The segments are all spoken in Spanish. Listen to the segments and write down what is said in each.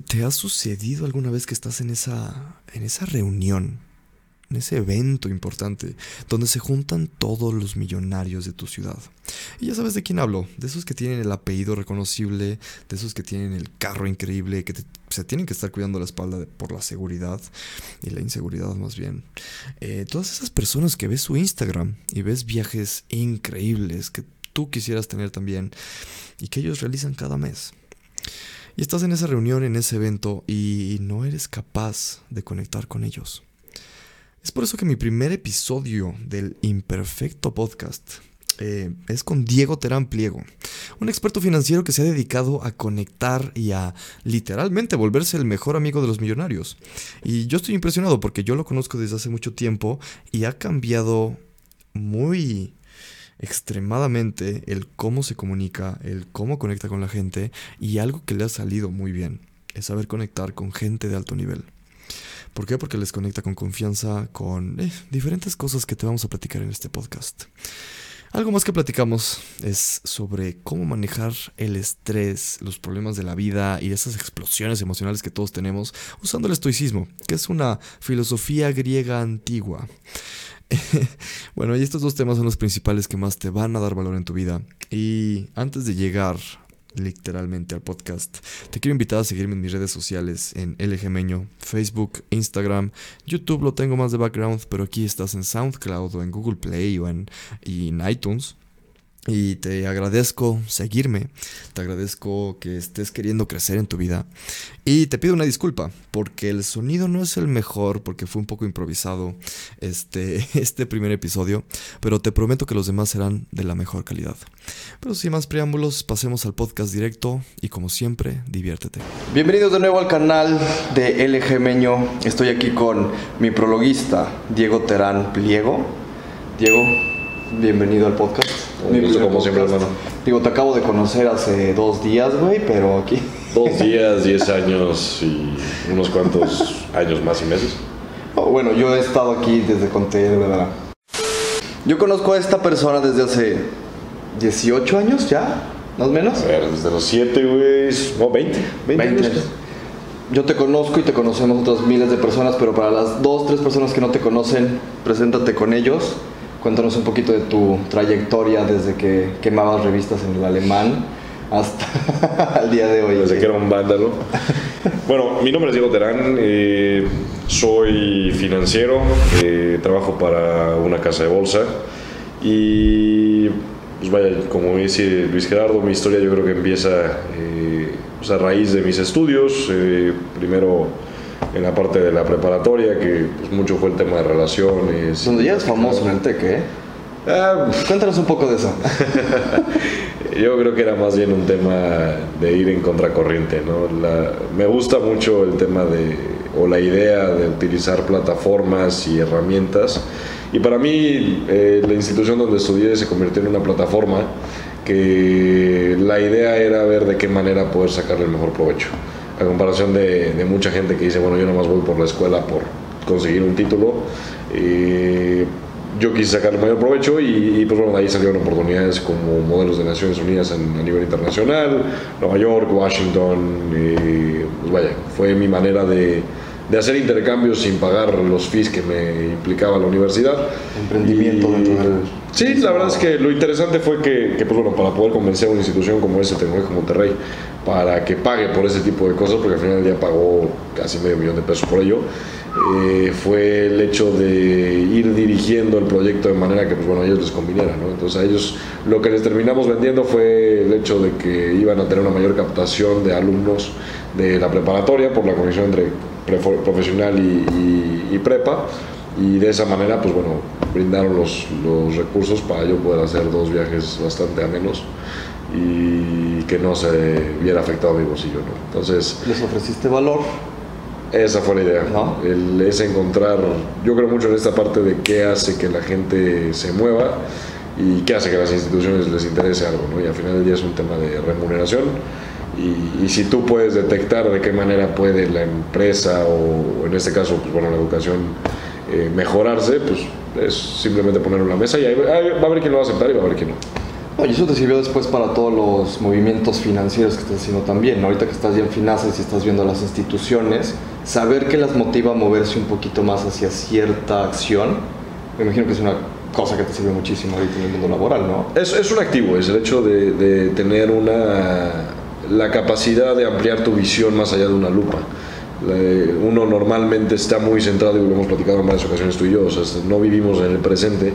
¿te ha sucedido alguna vez que estás en esa, en esa reunión, en ese evento importante, donde se juntan todos los millonarios de tu ciudad? Y ya sabes de quién hablo, de esos que tienen el apellido reconocible, de esos que tienen el carro increíble, que se tienen que estar cuidando la espalda por la seguridad y la inseguridad más bien. Eh, todas esas personas que ves su Instagram y ves viajes increíbles que tú quisieras tener también y que ellos realizan cada mes. Y estás en esa reunión, en ese evento y no eres capaz de conectar con ellos. Es por eso que mi primer episodio del Imperfecto Podcast eh, es con Diego Terán Pliego, un experto financiero que se ha dedicado a conectar y a literalmente volverse el mejor amigo de los millonarios. Y yo estoy impresionado porque yo lo conozco desde hace mucho tiempo y ha cambiado muy extremadamente el cómo se comunica, el cómo conecta con la gente y algo que le ha salido muy bien es saber conectar con gente de alto nivel. ¿Por qué? Porque les conecta con confianza, con eh, diferentes cosas que te vamos a platicar en este podcast. Algo más que platicamos es sobre cómo manejar el estrés, los problemas de la vida y esas explosiones emocionales que todos tenemos usando el estoicismo, que es una filosofía griega antigua. bueno, y estos dos temas son los principales que más te van a dar valor en tu vida. Y antes de llegar literalmente al podcast, te quiero invitar a seguirme en mis redes sociales en LGmeño, Facebook, Instagram, YouTube lo tengo más de background, pero aquí estás en SoundCloud o en Google Play o en, en iTunes. Y te agradezco seguirme, te agradezco que estés queriendo crecer en tu vida. Y te pido una disculpa, porque el sonido no es el mejor, porque fue un poco improvisado este, este primer episodio, pero te prometo que los demás serán de la mejor calidad. Pero sin más preámbulos, pasemos al podcast directo y como siempre, diviértete. Bienvenidos de nuevo al canal de LG Meño. Estoy aquí con mi prologuista, Diego Terán Pliego. Diego, bienvenido al podcast. Un gusto como siempre, hermano. Digo, te acabo de conocer hace dos días, güey, pero aquí. Dos días, diez años y unos cuantos años más y meses. Oh, bueno, yo he estado aquí desde conté, ¿verdad? Yo conozco a esta persona desde hace 18 años ya, más o menos. A ver, desde los 7, güey, no, 20. 20, 20 años. Yo te conozco y te conocemos otras miles de personas, pero para las dos, tres personas que no te conocen, preséntate con ellos. Cuéntanos un poquito de tu trayectoria desde que quemabas revistas en el alemán hasta el día de hoy. Desde que era un vándalo. bueno, mi nombre es Diego Terán, eh, soy financiero, eh, trabajo para una casa de bolsa y pues vaya, como dice Luis Gerardo, mi historia yo creo que empieza eh, pues a raíz de mis estudios, eh, primero en la parte de la preparatoria, que pues, mucho fue el tema de relaciones. Donde ya es famoso en el TEC, ¿eh? Ah, Cuéntanos un poco de eso. Yo creo que era más bien un tema de ir en contracorriente, ¿no? La- me gusta mucho el tema de, o la idea de utilizar plataformas y herramientas. Y para mí, eh, la institución donde estudié se convirtió en una plataforma que la idea era ver de qué manera poder sacarle el mejor provecho. A comparación de, de mucha gente que dice, bueno, yo nomás voy por la escuela por conseguir un título. eh, yo quise sacar el mayor provecho y, y, pues bueno, de ahí salieron oportunidades como modelos de Naciones Unidas en- a nivel internacional, Nueva York, Washington, eh, pues vaya, fue mi manera de, de hacer intercambios sin pagar los fees que me implicaba la universidad. Emprendimiento Y- dentro del- Sí, la verdad es que lo interesante fue que, que, pues bueno, para poder convencer a una institución como ese Tecnológico Monterrey para que pague por ese tipo de cosas, porque al final del día pagó casi medio millón de pesos por ello, eh, fue el hecho de ir dirigiendo el proyecto de manera que pues bueno, a ellos les conviniera. ¿no? Entonces a ellos lo que les terminamos vendiendo fue el hecho de que iban a tener una mayor captación de alumnos de la preparatoria por la conexión entre profesional y, y- y prepa y de esa manera pues bueno brindaron los, los recursos para yo poder hacer dos viajes bastante amenos y que no se viera afectado mi bolsillo ¿no? entonces Les ofreciste valor. esa fue la idea ¿No? El- es encontrar yo creo mucho en esta parte de qué hace que la gente se mueva y qué hace que a las instituciones les interese algo ¿no? y al final del día es un tema de remuneración y, y si tú puedes detectar de qué manera puede la empresa o, o en este caso pues, bueno, la educación eh, mejorarse, pues es simplemente ponerlo en la mesa y ahí, ahí va a haber quien lo va a aceptar y va a haber quien no. Y eso te sirvió después para todos los movimientos financieros que estás haciendo también. Ahorita que estás ya en finanzas y estás viendo las instituciones, saber que las motiva a moverse un poquito más hacia cierta acción, me imagino que es una cosa que te sirve muchísimo ahorita en el mundo laboral, ¿no? Es, es un activo, es el hecho de, de tener una, la capacidad de ampliar tu visión más allá de una lupa uno normalmente está muy centrado, y lo hemos platicado en varias ocasiones tú y yo, no vivimos en el presente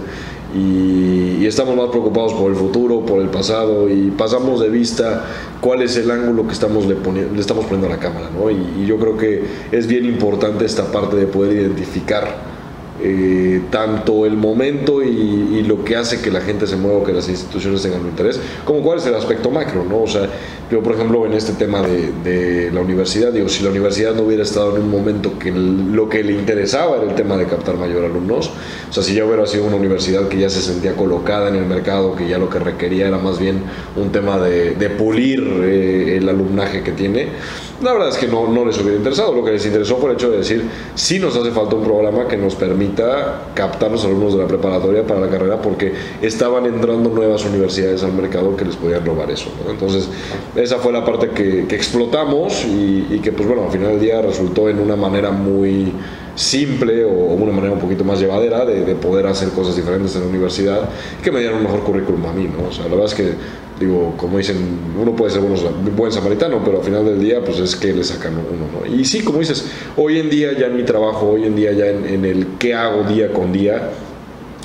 y, estamos más preocupados por el futuro, por el pasado y pasamos de vista cuál es el ángulo que estamos le, estamos poniendo a la cámara. ¿no? Y yo creo que es bien importante esta parte de poder identificar eh, tanto el momento y, lo que hace que la gente se mueva, que las instituciones tengan un interés, como cuál es el aspecto macro, ¿no? O sea, yo por ejemplo en este tema de, la universidad, digo, si la universidad no hubiera estado en un momento que lo que le interesaba era el tema de captar mayor alumnos, o sea, si ya hubiera sido una universidad que ya se sentía colocada en el mercado, que ya lo que requería era más bien un tema de, pulir eh, el alumnaje que tiene, la verdad es que no, no les hubiera interesado, lo que les interesó fue el hecho de decir, sí nos hace falta un programa que nos permita captar los alumnos de la preparatoria para la carrera porque estaban entrando nuevas universidades al mercado que les podían robar eso. Entonces, esa fue la parte que, explotamos y, que, pues bueno, al final del día resultó en una manera muy simple o una manera un poquito más llevadera de, de, poder hacer cosas diferentes en la universidad que me dieron un mejor currículum a mí, ¿no? O sea, la verdad es que digo, como dicen, uno puede ser buen samaritano, pero al final del día, pues es que le sacan uno, ¿no? Y sí, como dices, hoy en día ya en mi trabajo, hoy en día ya en, en el qué hago día con día,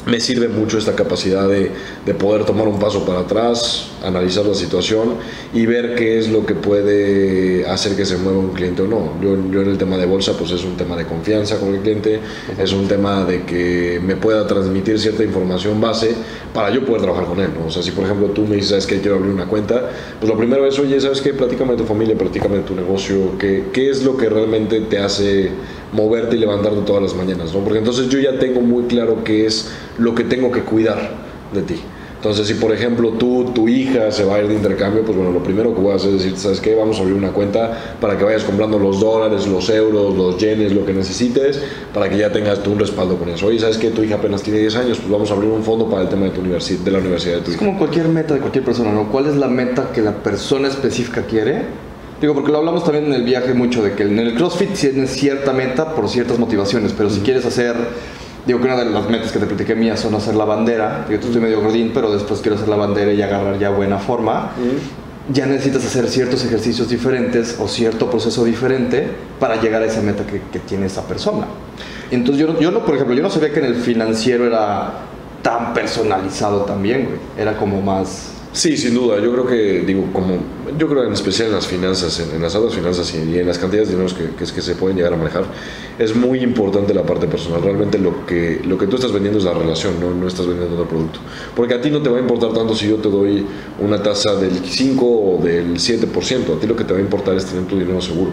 me sirve mucho esta capacidad de, de, poder tomar un paso para atrás, analizar la situación y ver qué es lo que puede hacer que se mueva un cliente o no. Yo, yo, en el tema de bolsa, pues es un tema de confianza con el cliente, es un tema de que me pueda transmitir cierta información base para yo poder trabajar con él. ¿no? O sea, si por ejemplo tú me dices, ¿sabes que quiero abrir una cuenta? Pues lo primero es, oye, ¿sabes qué? Platícame de tu familia, platícame de tu negocio, ¿qué, qué es lo que realmente te hace moverte y levantarte todas las mañanas, ¿no? Porque entonces yo ya tengo muy claro qué es lo que tengo que cuidar de ti. Entonces, si por ejemplo tú, tu hija se va a ir de intercambio, pues bueno, lo primero que voy a hacer es decir, ¿sabes qué? Vamos a abrir una cuenta para que vayas comprando los dólares, los euros, los yenes, lo que necesites, para que ya tengas tú un respaldo con eso. Oye, ¿sabes qué? Tu hija apenas tiene 10 años, pues vamos a abrir un fondo para el tema de, tu de la universidad de tu hija. Es como cualquier meta de cualquier persona, ¿no? ¿Cuál es la meta que la persona específica quiere? Digo, porque lo hablamos también en el viaje mucho, de que en el CrossFit tienes cierta meta por ciertas motivaciones, pero si quieres hacer, digo que una de las metas que te platiqué mías son hacer la bandera, digo, tú estoy medio gordín, pero después quiero hacer la bandera y agarrar ya buena forma, ya necesitas hacer ciertos ejercicios diferentes o cierto proceso diferente para llegar a esa meta que, que tiene esa persona. Entonces yo, yo no, por ejemplo, yo no sabía que en el financiero era tan personalizado también, güey. Era como más Sí, sin duda. Yo creo que, digo, como, yo creo en especial en las finanzas, en, las altas finanzas y, en las cantidades de dinero que, que, se pueden llegar a manejar, es muy importante la parte personal. Realmente lo que, lo que tú estás vendiendo es la relación, no, no estás vendiendo el producto. Porque a ti no te va a importar tanto si yo te doy una tasa del 5 o del 7%. A ti lo que te va a importar es tener tu dinero seguro.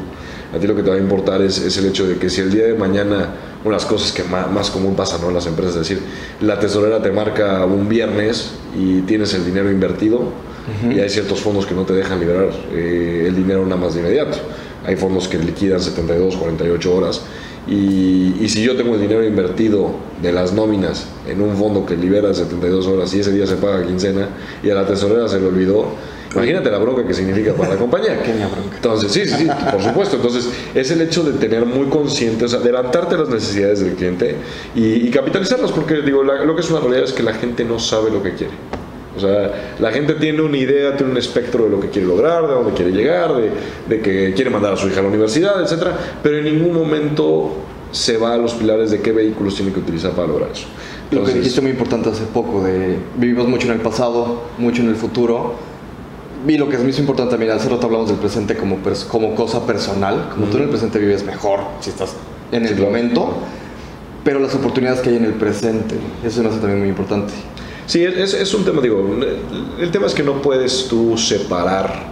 A ti lo que te va a importar es, es el hecho de que si el día de mañana unas cosas que más, más, común pasa ¿no? en las empresas, es decir, la tesorera te marca un viernes y tienes el dinero invertido y hay ciertos fondos que no te dejan liberar eh, el dinero nada más de inmediato. Hay fondos que liquidan 72, 48 horas y, y, si yo tengo el dinero invertido de las nóminas en un fondo que libera 72 horas y ese día se paga quincena y a la tesorera se le olvidó, Imagínate la bronca que significa para la compañía. Pequeña bronca. Entonces, sí, sí, sí, por supuesto. Entonces, es el hecho de tener muy consciente, o sea, adelantarte las necesidades del cliente y, capitalizarlas, porque digo, lo que es una realidad es que la gente no sabe lo que quiere. O sea, la gente tiene una idea, tiene un espectro de lo que quiere lograr, de dónde quiere llegar, de, de que quiere mandar a su hija a la universidad, etcétera, pero en ningún momento se va a los pilares de qué vehículos tiene que utilizar para lograr eso. lo que dijiste muy importante hace poco, de vivimos mucho en el pasado, mucho en el futuro, y lo que es muy importante también, hace rato hablamos del presente como, como cosa personal, como tú en el presente vives mejor si estás en el momento, pero las oportunidades que hay en el presente, eso me hace también muy importante. Sí, es, es un tema, digo, el tema es que no puedes tú separar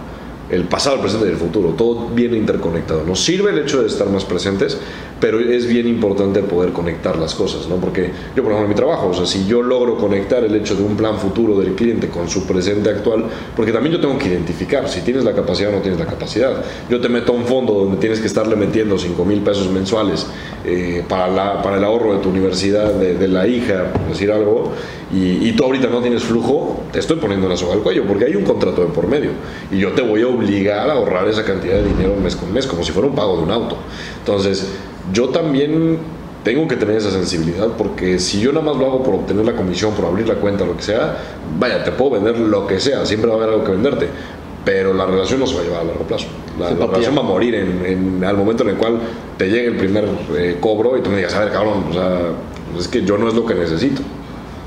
el pasado, el presente y el futuro. Todo viene interconectado. Nos sirve el hecho de estar más presentes, pero es bien importante poder conectar las cosas, ¿no? Porque yo, por ejemplo, en mi trabajo, o sea, si yo logro conectar el hecho de un plan futuro del cliente con su presente actual, porque también yo tengo que identificar si tienes la capacidad o no tienes la capacidad. Yo te meto a un fondo donde tienes que estarle metiendo 5 mil pesos mensuales eh, para, la, para el ahorro de tu universidad, de, de la hija, por decir algo, y, tú ahorita no tienes flujo, te estoy poniendo la soga al cuello porque hay un contrato de por medio y yo te voy a obligar a ahorrar esa cantidad de dinero mes con mes, como si fuera un pago de un auto. Entonces, yo también tengo que tener esa sensibilidad porque si yo nada más lo hago por obtener la comisión, por abrir la cuenta, lo que sea, vaya, te puedo vender lo que sea, siempre va a haber algo que venderte, pero la relación no se va a llevar a largo plazo. La, relación va a morir en, al momento en el cual te llegue el primer eh, cobro y tú me digas, a ver, cabrón, o sea, es que yo no es lo que necesito.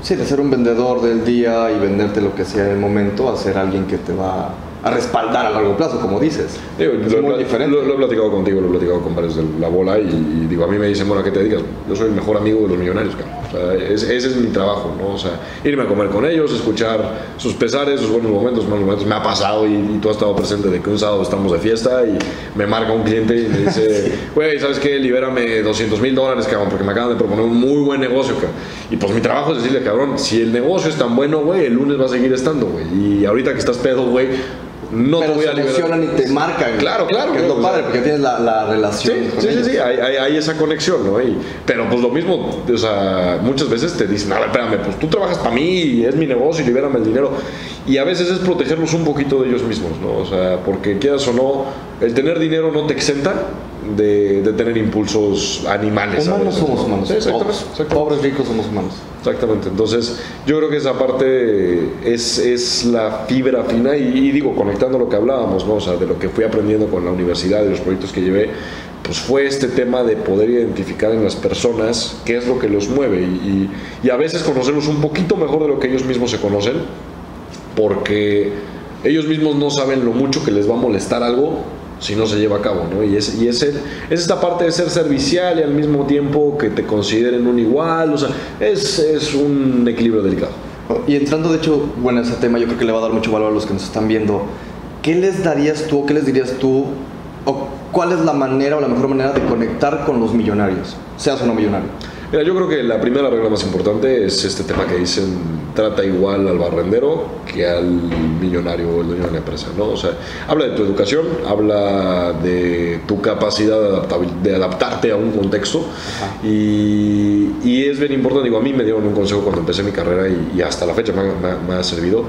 Sí, de ser un vendedor del día y venderte lo que sea en el momento a ser alguien que te va a respaldar a largo plazo, como dices. es lo, muy diferente. Lo, he platicado contigo, lo he platicado con varios de la bola y, digo, a mí me dicen, bueno, ¿a qué te dedicas? Yo soy el mejor amigo de los millonarios, O sea, ese es mi trabajo, ¿no? O sea, irme a comer con ellos, escuchar sus pesares, sus buenos momentos, malos momentos. Me ha pasado y, tú has estado presente de que un sábado estamos de fiesta y me marca un cliente y me dice, güey, ¿sabes qué? Libérame 200 mil dólares, cabrón, porque me acaban de proponer un muy buen negocio, cabrón. Y pues mi trabajo es decirle, cabrón, si el negocio es tan bueno, güey, el lunes va a seguir estando, güey. Y ahorita que estás pedo, güey, no te voy a liberar. y te marcan. Claro, claro. Que es lo padre, porque tienes la, la relación. Sí, sí, sí, hay, hay, esa conexión, ¿no? Y, pero pues lo mismo, o sea, muchas veces te dicen, a ver, espérame, pues tú trabajas para mí, es mi negocio y libérame el dinero. Y a veces es protegerlos un poquito de ellos mismos, ¿no? O sea, porque quieras o no, el tener dinero no te exenta de, de tener impulsos animales. Humanos somos humanos. Pobres ricos somos humanos. Exactamente, entonces yo creo que esa parte es, es la fibra fina y, digo, conectando lo que hablábamos, ¿no? o sea, de lo que fui aprendiendo con la universidad, de los proyectos que llevé, pues fue este tema de poder identificar en las personas qué es lo que los mueve y, y, a veces conocerlos un poquito mejor de lo que ellos mismos se conocen, porque ellos mismos no saben lo mucho que les va a molestar algo si no se lleva a cabo, ¿no? Y, es, y es, es, esta parte de ser servicial y al mismo tiempo que te consideren un igual, o sea, es, es un equilibrio delicado. Y entrando, de hecho, bueno, ese tema yo creo que le va a dar mucho valor a los que nos están viendo. ¿Qué les darías tú, qué les dirías tú, o cuál es la manera o la mejor manera de conectar con los millonarios, seas o no millonario? Mira, yo creo que la primera regla más importante es este tema que dicen, trata igual al barrendero que al millonario o el dueño de la empresa, ¿no? O sea, habla de tu educación, habla de tu capacidad de, adaptarte a un contexto. Y, y, es bien importante, digo, a mí me dieron un consejo cuando empecé mi carrera y, hasta la fecha me, ha servido,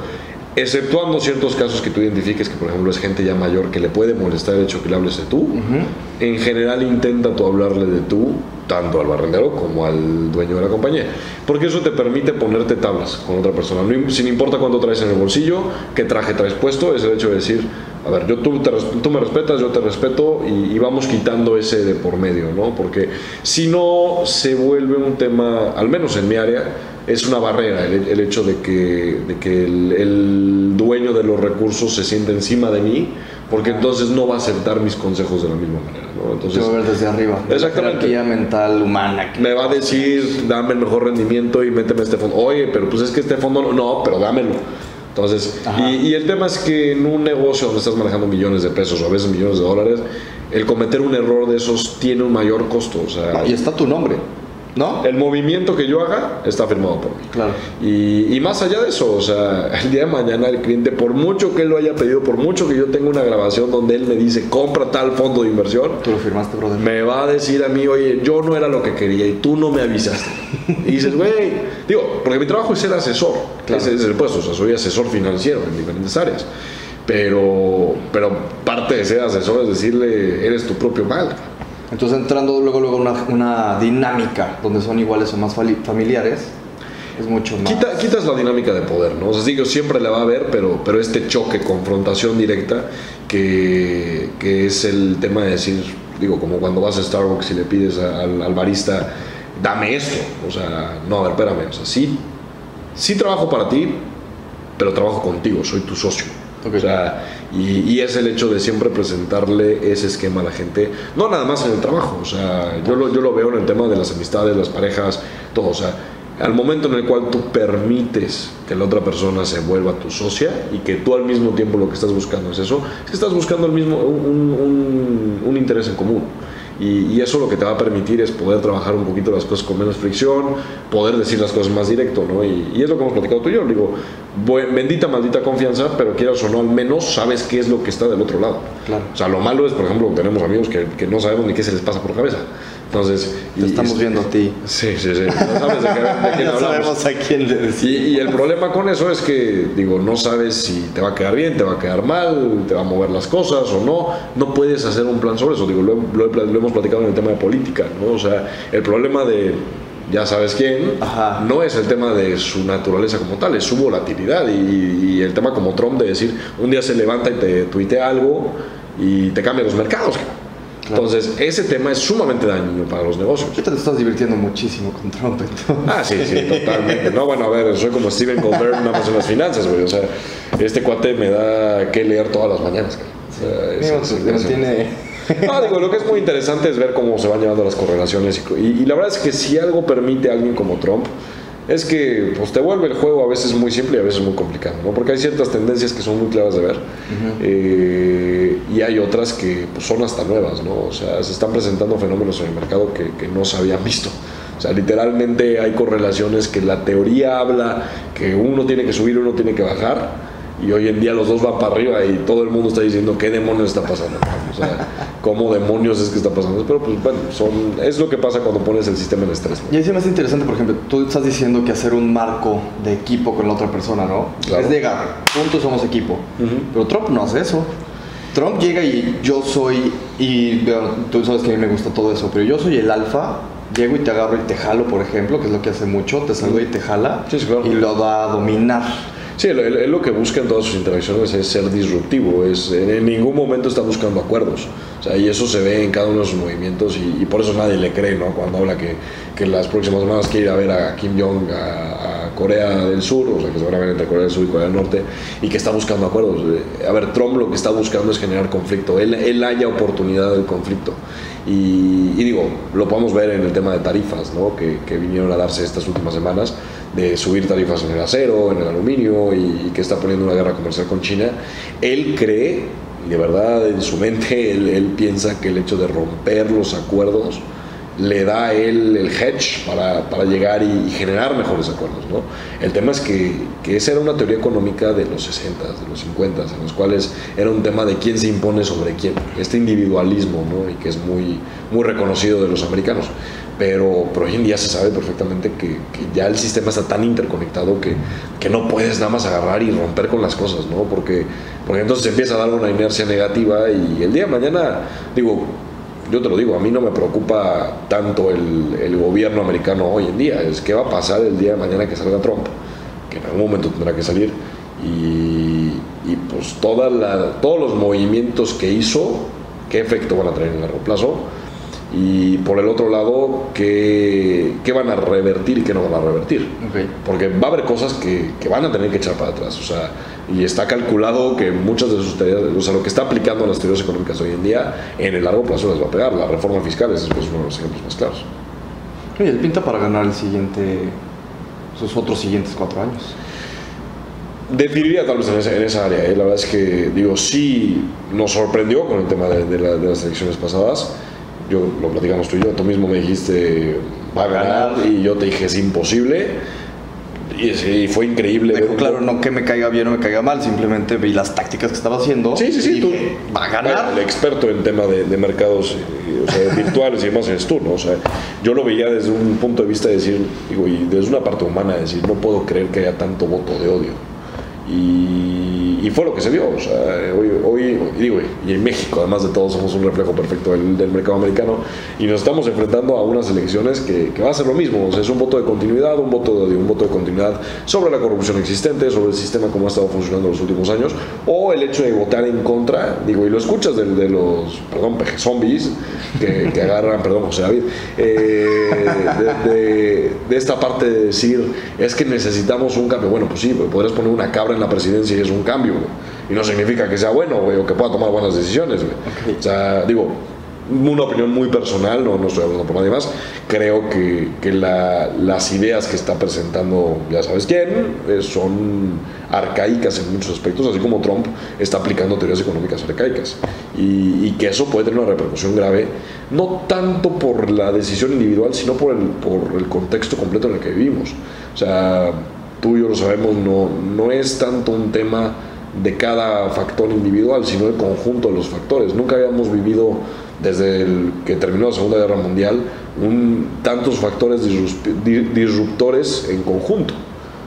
exceptuando ciertos casos que tú identifiques que por ejemplo es gente ya mayor que le puede molestar el hecho que le hables de tú, en general intenta tú hablarle de tú tanto al barrendero como al dueño de la compañía. Porque eso te permite ponerte tablas con otra persona. Sin importa cuánto traes en el bolsillo, qué traje traes puesto, es el hecho de decir, a ver, yo, tú, tú me respetas, yo te respeto y, vamos quitando ese de por medio, ¿no? Porque si no se vuelve un tema, al menos en mi área, es una barrera el, hecho de que, de que el, el, dueño de los recursos se siente encima de mí, porque entonces no va a aceptar mis consejos de la misma manera. ¿no? Entonces, ver desde arriba. Exactamente. La mental humana. Me va a decir, dame el mejor rendimiento y méteme este fondo. Oye, pero pues es que este fondo no, pero dámelo. Entonces, y, y, el tema es que en un negocio donde estás manejando millones de pesos o a veces millones de dólares, el cometer un error de esos tiene un mayor costo. O sea, y está tu nombre. ¿No? El movimiento que yo haga está firmado por mí. Claro. Y, y, más allá de eso, o sea, el día de mañana el cliente, por mucho que él lo haya pedido, por mucho que yo tenga una grabación donde él me dice, compra tal fondo de inversión. Tú lo firmaste, brother. Me va a decir a mí, oye, yo no era lo que quería y tú no me avisaste. y dices, güey, digo, porque mi trabajo es ser asesor. Claro. Ese es el puesto, o sea, soy asesor financiero en diferentes áreas. Pero, pero parte de ser asesor es decirle, eres tu propio mal. Entonces entrando luego luego una, una dinámica donde son iguales o más familiares, es mucho más... quitas la dinámica de poder, ¿no? O sea, digo, siempre la va a haber, pero, pero este choque, confrontación directa, que, que es el tema de decir, digo, como cuando vas a Starbucks y le pides al, al barista, dame esto. O sea, no, a ver, espérame, o sea, sí, sí trabajo para ti, pero trabajo contigo, soy tu socio. O sea, y, es el hecho de siempre presentarle ese esquema a la gente, no nada más en el trabajo, o sea, yo lo, yo lo veo en el tema de las amistades, las parejas, todo, o sea, al momento en el cual tú permites que la otra persona se vuelva tu socia y que tú al mismo tiempo lo que estás buscando es eso, es que estás buscando el mismo, un, un interés en común. Y, eso lo que te va a permitir es poder trabajar un poquito las cosas con menos fricción, poder decir las cosas más directo, ¿no? Y, es lo que hemos platicado tú y yo. Digo, bendita, maldita confianza, pero quieras o no, al menos sabes qué es lo que está del otro lado. Claro. O sea, lo malo es, por ejemplo, tenemos amigos que, que no sabemos ni qué se les pasa por cabeza. Entonces, te estamos viendo a ti. Sí, sí, sí. No sabes de, quién sabemos a quién le decimos. Y, y, el problema con eso es que, digo, no sabes si te va a quedar bien, te va a quedar mal, te va a mover las cosas o no. No puedes hacer un plan sobre eso. Digo, lo, lo, hemos platicado en el tema de política, ¿no? O sea, el problema de ya sabes quién, no es el tema de su naturaleza como tal, es su volatilidad y, y, el tema como Trump de decir, un día se levanta y te tuitea algo y te cambia los mercados. Entonces, ese tema es sumamente dañino para los negocios. Ahorita te estás divirtiendo muchísimo con Trump, entonces. Ah, sí, sí, totalmente. No, bueno, a ver, soy como Steven Colbert nada más en las finanzas, güey. O sea, este cuate me da que leer todas las mañanas, O sea, tiene... No, digo, lo que es muy interesante es ver cómo se van llevando las correlaciones. Y, y, la verdad es que si algo permite a alguien como Trump, es que pues, te vuelve el juego a veces muy simple y a veces muy complicado, ¿no? Porque hay ciertas tendencias que son muy claras de ver eh, y hay otras que pues, son hasta nuevas, ¿no? O sea, se están presentando fenómenos en el mercado que, que no se habían visto. O sea, literalmente hay correlaciones que la teoría habla que uno tiene que subir, uno tiene que bajar y hoy en día los dos van para arriba y todo el mundo está diciendo qué demonios está pasando. O sea, cómo demonios es que está pasando. Pero pues bueno, son, es lo que pasa cuando pones el sistema en estrés. Y ahí sí me hace interesante, por ejemplo, tú estás diciendo que hacer un marco de equipo con la otra persona, ¿no? Es de llegar, juntos somos equipo. Pero Trump no hace eso. Trump llega y yo soy, y tú sabes que a mí me gusta todo eso, pero yo soy el alfa llego y te agarro y te jalo, por ejemplo, que es lo que hace mucho, te saluda y te jala y lo va a dominar. Sí, él, lo que busca en todas sus interacciones es ser disruptivo, es, en, ningún momento está buscando acuerdos. O sea, y eso se ve en cada uno de sus movimientos y, por eso nadie le cree, ¿no? Cuando habla que, que las próximas semanas quiere ir a ver a Kim Jong a, Corea del Sur, o sea, que se van a ver entre Corea del Sur y Corea del Norte, y que está buscando acuerdos. A ver, Trump lo que está buscando es generar conflicto. Él, él haya oportunidad del conflicto. Y, digo, lo podemos ver en el tema de tarifas, ¿no? Que, que vinieron a darse estas últimas semanas de subir tarifas en el acero, en el aluminio y, que está poniendo una guerra comercial con China, él cree, de verdad en su mente, él, piensa que el hecho de romper los acuerdos le da él el hedge para, para llegar y, generar mejores acuerdos. ¿no? El tema es que, que, esa era una teoría económica de los 60, de los 50, en los cuales era un tema de quién se impone sobre quién, este individualismo ¿no? y que es muy, muy reconocido de los americanos pero, pero hoy en día se sabe perfectamente que, que ya el sistema está tan interconectado que, que, no puedes nada más agarrar y romper con las cosas, ¿no? Porque, porque entonces empieza a dar una inercia negativa y el día de mañana, digo, yo te lo digo, a mí no me preocupa tanto el, el gobierno americano hoy en día, es qué va a pasar el día de mañana que salga Trump, que en algún momento tendrá que salir, y, pues toda la, todos los movimientos que hizo, qué efecto van a tener en largo plazo y por el otro lado, ¿qué, qué van a revertir y qué no van a revertir? Porque va a haber cosas que, que, van a tener que echar para atrás. O sea, y está calculado que muchas de sus teorías, o sea, lo que está aplicando a las teorías económicas hoy en día, en el largo plazo las va a pegar. La reforma fiscal es uno de los ejemplos más claros. Y él pinta para ganar el siguiente, sus otros siguientes cuatro años. Definiría tal vez en esa, en esa área. ¿eh? La verdad es que, digo, sí nos sorprendió con el tema de, de, de las elecciones pasadas yo lo platicamos tú y yo, tú mismo me dijiste va a ganar y yo te dije es imposible. Y, fue increíble. claro, no que me caiga bien o me caiga mal, simplemente vi las tácticas que estaba haciendo. Sí, sí, sí. tú, va a ganar. el experto en tema de, mercados virtuales y demás eres tú, ¿no? O sea, yo lo veía desde un punto de vista de decir, digo, y desde una parte humana, de decir, no puedo creer que haya tanto voto de odio. Y y fue lo que se vio. O sea, hoy, hoy digo, y en México, además de todo, somos un reflejo perfecto del, mercado americano y nos estamos enfrentando a unas elecciones que, que, va a ser lo mismo. O sea, es un voto de continuidad, un voto de, un voto de continuidad sobre la corrupción existente, sobre el sistema como ha estado funcionando en los últimos años, o el hecho de votar en contra, digo, y lo escuchas de, los, perdón, peje zombies que, que agarran, perdón, José David, eh, de, de, esta parte de decir, es que necesitamos un cambio. Bueno, pues sí, podrías poner una cabra en la presidencia y es un cambio y no significa que sea bueno, o que pueda tomar buenas decisiones, O sea, digo, una opinión muy personal, no, no estoy hablando por nadie más, creo que, que la- las ideas que está presentando, ya sabes quién, eh, son arcaicas en muchos aspectos, así como Trump está aplicando teorías económicas arcaicas. Y, y que eso puede tener una repercusión grave, no tanto por la decisión individual, sino por el, por el contexto completo en el que vivimos. O sea, tú y yo lo sabemos, no, no es tanto un tema de cada factor individual, sino el conjunto de los factores. Nunca habíamos vivido desde el que terminó la Segunda Guerra Mundial un- tantos factores disrup- di- disruptores en conjunto.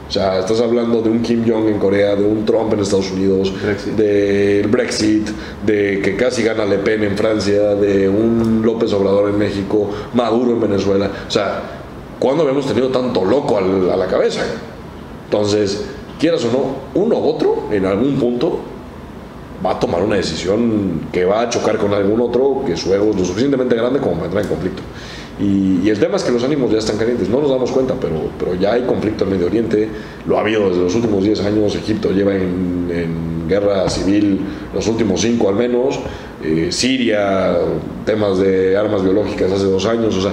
O sea, estás hablando de un Kim Jong en Corea, de un Trump en Estados Unidos, Brexit. del Brexit, de que casi gana Le Pen en Francia, de un López Obrador en México, Maduro en Venezuela. O sea, ¿cuándo habíamos tenido tanto loco a la cabeza? Entonces, quieras o no, uno u otro, en algún punto, va a tomar una decisión que va a chocar con algún otro que su ego es lo suficientemente grande como para entrar en conflicto. Y, el tema es que los ánimos ya están calientes, no nos damos cuenta, pero, pero ya hay conflicto en Medio Oriente, lo ha habido desde los últimos 10 años, Egipto lleva en, en guerra civil los últimos 5 al menos, eh, Siria, temas de armas biológicas hace dos años, o sea,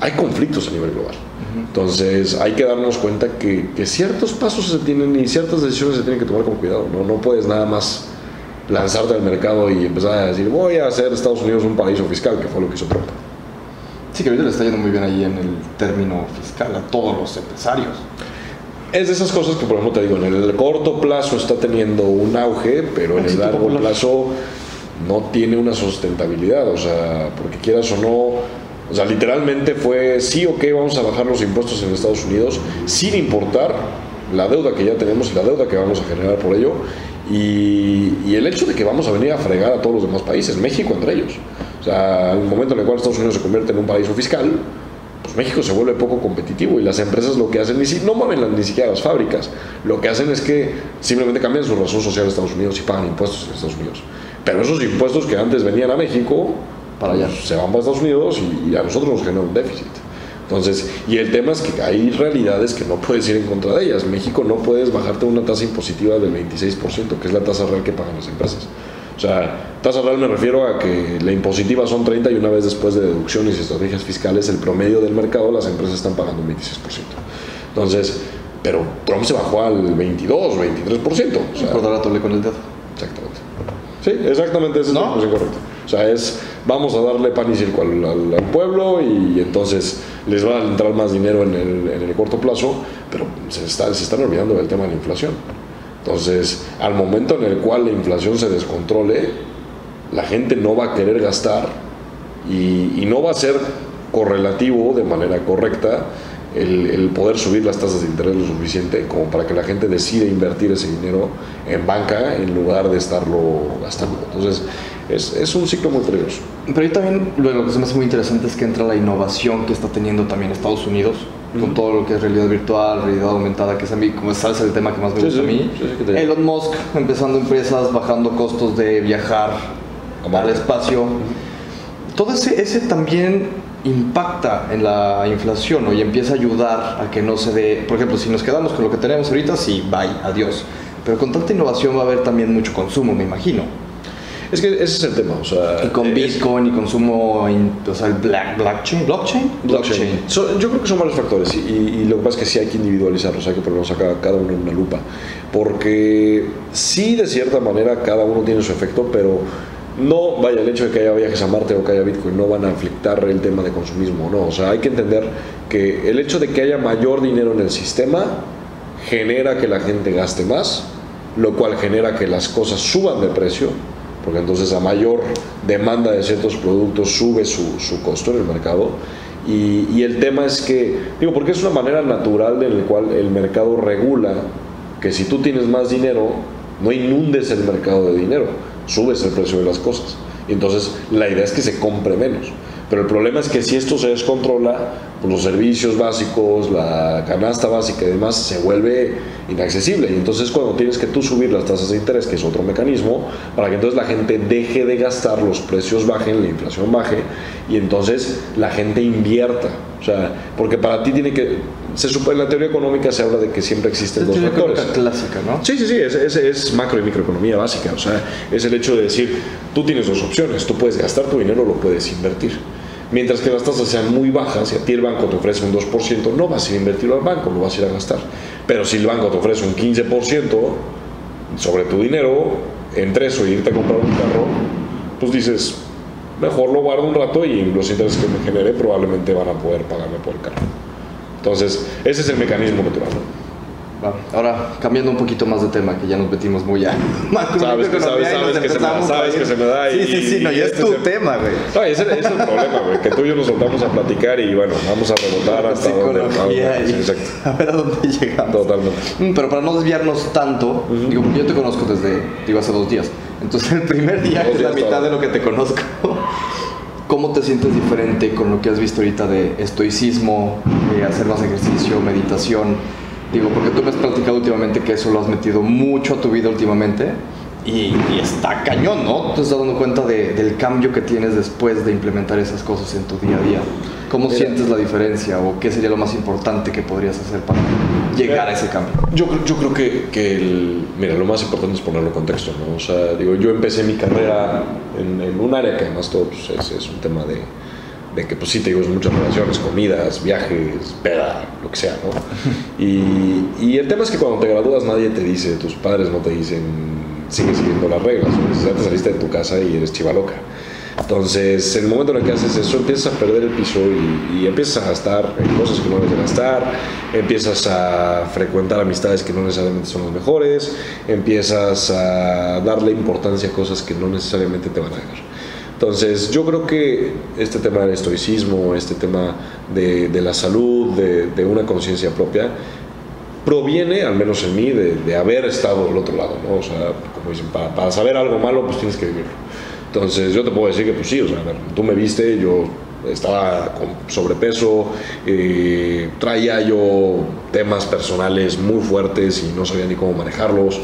hay conflictos a nivel global. Entonces hay que darnos cuenta que, que ciertos pasos se tienen y ciertas decisiones se tienen que tomar con cuidado. No, no puedes nada más lanzarte al mercado y empezar a decir voy a hacer Estados Unidos un paraíso fiscal, que fue lo que hizo Trump. Sí, que ahorita le está yendo muy bien ahí en el término fiscal a todos los empresarios. Es de esas cosas que, por ejemplo, te digo, en el corto plazo está teniendo un auge, pero en el largo plazo no tiene una sustentabilidad. O sea, porque quieras o no, o sea, literalmente fue sí o qué, vamos a bajar los impuestos en Estados Unidos, sin importar la deuda que ya tenemos y la deuda que vamos a generar por ello. Y, el hecho de que vamos a venir a fregar a todos los demás países, México entre ellos. O sea, al momento en el cual Estados Unidos se convierte en un paraíso fiscal, pues México se vuelve poco competitivo y las empresas lo que hacen, ni, si- no mueven ni siquiera las fábricas, lo que hacen es que simplemente cambian su razón social a Estados Unidos y pagan impuestos en Estados Unidos. Pero esos impuestos que antes venían a México, Para allá. se van para Estados Unidos y, a nosotros nos genera un déficit. Entonces, y el tema es que hay realidades que no puedes ir en contra de ellas. México no puedes bajarte una tasa impositiva del 26%, que es la tasa real que pagan las empresas. O sea, tasa real me refiero a que la impositiva son 30 y una vez después de deducciones y estrategias fiscales, el promedio del mercado, las empresas están pagando un 26%. Entonces, pero Trump se bajó al 22, 23%. O sea, Por con el dedo. Exactamente. Sí, exactamente, ese es ¿No? es correcto. O sea, es vamos a darle pan y circo al, al- al pueblo y entonces les va a entrar más dinero en el, en el corto plazo, pero se, está- se están olvidando del tema de la inflación. Entonces, al momento en el cual la inflación se descontrole, la gente no va a querer gastar y, y no va a ser correlativo de manera correcta el, el poder subir las tasas de interés lo suficiente como para que la gente decida invertir ese dinero en banca en lugar de estarlo gastando. Entonces, es, es un ciclo muy peligroso. Pero ahí también lo, lo que se me hace muy interesante es que entra la innovación que está teniendo también Estados Unidos con todo lo que es realidad virtual, realidad aumentada, que es a mí, como sabes, el tema que más me Sí, gusta sí, a mí. sí, sí, te- Elon Musk empezando empresas, bajando costos de viajar al espacio. Todo ese, ese también impacta en la inflación ¿no? y empieza a ayudar a que no se dé, por ejemplo, si nos quedamos con lo que tenemos ahorita, sí, bye, adiós. Pero con tanta innovación va a haber también mucho consumo, me imagino. Es que ese es el tema. O sea, Y con es- Bitcoin y consumo, in- o sea, el black, blockchain, blockchain, Blockchain. So- yo creo que son varios factores y, y lo que pasa es que sí hay que individualizarlos, hay que ponerlos a cada, cada uno en una lupa. Porque sí, de cierta manera, cada uno tiene su efecto, pero no, vaya, el hecho de que haya viajes a Marte o que haya Bitcoin no van a afectar el tema de consumismo, no. O sea, hay que entender que el hecho de que haya mayor dinero en el sistema genera que la gente gaste más, lo cual genera que las cosas suban de precio, porque entonces a mayor demanda de ciertos productos sube su, su costo en el mercado. Y, y el tema es que, digo, porque es una manera natural en la cual el mercado regula que si tú tienes más dinero, no inundes el mercado de dinero, subes el precio de las cosas. Entonces la idea es que se compre menos. Pero el problema es que si esto se descontrola, pues los servicios básicos, la canasta básica y demás se vuelve inaccesible. Y entonces cuando tienes que tú subir las tasas de interés, que es otro mecanismo, para que entonces la gente deje de gastar, los precios bajen, la inflación baje y entonces la gente invierta. O sea, porque para ti tiene que. Se supone, en la teoría económica se habla de que siempre existen dos factores. clásica, ¿no? Sí, sí, sí, es, es- es macro y microeconomía básica. O sea, es el hecho de decir, tú tienes dos opciones, tú puedes gastar tu dinero o lo puedes invertir. Mientras que las tasas sean muy bajas y a ti el banco te ofrece un 2%, no vas a ir a invertirlo al banco, lo vas a ir a gastar. Pero si el banco te ofrece un 15% sobre tu dinero, entre eso y irte a comprar un carro, pues dices, mejor lo guardo un rato y los intereses que me genere probablemente van a poder pagarme por el carro. Entonces, ese es el mecanismo natural. Va. Ahora, cambiando un poquito más de tema, que ya nos metimos muy a macro Sabes que- sabes- sabes que se me sabes que se me da Sí, y- sí, sí, no, y es este tu es el- tema, güey. No, ese, ese es el problema, güey, que tú y yo nos soltamos a platicar y bueno, vamos a rebotar hasta Psicología donde- y sí, exacto, a ver a dónde llegamos. totalmente. Mm, Pero para no desviarnos tanto, digo, yo te conozco desde, digo, hace dos días. Entonces, el primer día, Dos es la mitad todavía. de lo que te conozco, ¿cómo te sientes diferente con lo que has visto ahorita de estoicismo, de hacer más ejercicio, meditación? Digo, porque tú me has platicado últimamente que eso lo has metido mucho a tu vida últimamente y, y está cañón, ¿no? Te estás dando cuenta de- del cambio que tienes después de implementar esas cosas en tu día a día. ¿Cómo sientes la diferencia o qué sería lo más importante que podrías hacer para llegar a ese cambio? Yo, creo- yo creo que, que el, mira, lo más importante es ponerlo en contexto, ¿no? O sea, digo, yo empecé mi carrera en, en un área que además todo pues, es, es un tema de, de que, pues sí, te digo, muchas relaciones, comidas, viajes, peda, lo que sea, ¿no? Y, y el tema es que cuando te gradúas nadie te dice, tus padres no te dicen, sigue siguiendo las reglas, ¿no? ya te saliste de tu casa y eres chivaloca. Entonces, en el momento en el que haces eso, empiezas a perder el piso y, y empiezas a gastar en cosas que no debes de gastar, empiezas a frecuentar amistades que no necesariamente son las mejores, empiezas a darle importancia a cosas que no necesariamente te van a dejar. Entonces, yo creo que este tema del estoicismo, este tema de, de la salud, de, de una conciencia propia, proviene, al menos en mí, de, de haber estado del otro lado, ¿no? O sea, como dicen, para, para saber algo malo, pues tienes que vivirlo. Entonces, yo te puedo decir que, pues sí, o sea, a ver, tú me viste, yo estaba con sobrepeso, eh, traía yo temas personales muy fuertes y no sabía ni cómo manejarlos.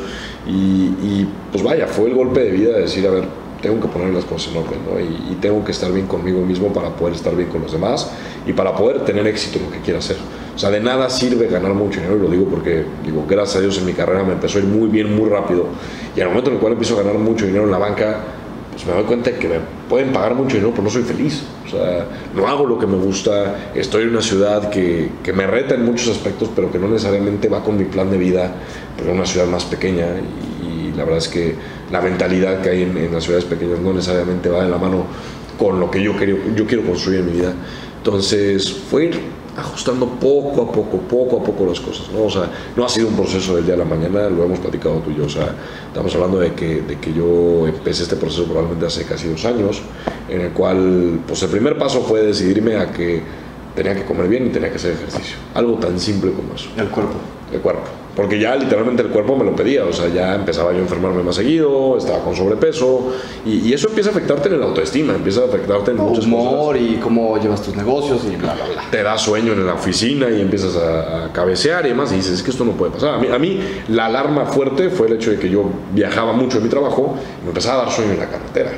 Y, y, pues vaya, fue el golpe de vida de decir, a ver, tengo que poner las cosas en orden, ¿no? Y, y tengo que estar bien conmigo mismo para poder estar bien con los demás y para poder tener éxito en lo que quiera hacer. O sea, de nada sirve ganar mucho dinero, y lo digo porque, digo, gracias a Dios en mi carrera me empezó a ir muy bien, muy rápido. Y al momento en el cual empiezo a ganar mucho dinero en la banca, pues me doy cuenta de que me pueden pagar mucho dinero, pero no soy feliz. O sea, no hago lo que me gusta, estoy en una ciudad que, que me reta en muchos aspectos, pero que no necesariamente va con mi plan de vida, porque es una ciudad más pequeña y, la verdad es que la mentalidad que hay en, en las ciudades pequeñas no necesariamente va de la mano con lo que yo quiero, yo quiero construir en mi vida. Entonces, fue ir ajustando poco a poco, poco a poco las cosas, ¿no? O sea, no ha sido un proceso del día a la mañana, lo hemos platicado tú y yo, o sea, estamos hablando de que, de que yo empecé este proceso probablemente hace casi dos años, en el cual, pues el primer paso fue decidirme a que tenía que comer bien y tenía que hacer ejercicio, algo tan simple como eso El cuerpo. el cuerpo. Porque ya literalmente el cuerpo me lo pedía, o sea, ya empezaba yo a enfermarme más seguido, estaba con sobrepeso, y, y eso empieza a afectarte en la autoestima, empieza a afectarte en muchas humor cosas. y cómo llevas tus negocios y bla, bla, bla. Te da sueño en la oficina y empiezas a, a cabecear y demás, y dices, es que esto no puede pasar. A mí, a mí la alarma fuerte fue el hecho de que yo viajaba mucho en mi trabajo y me empezaba a dar sueño en la carretera.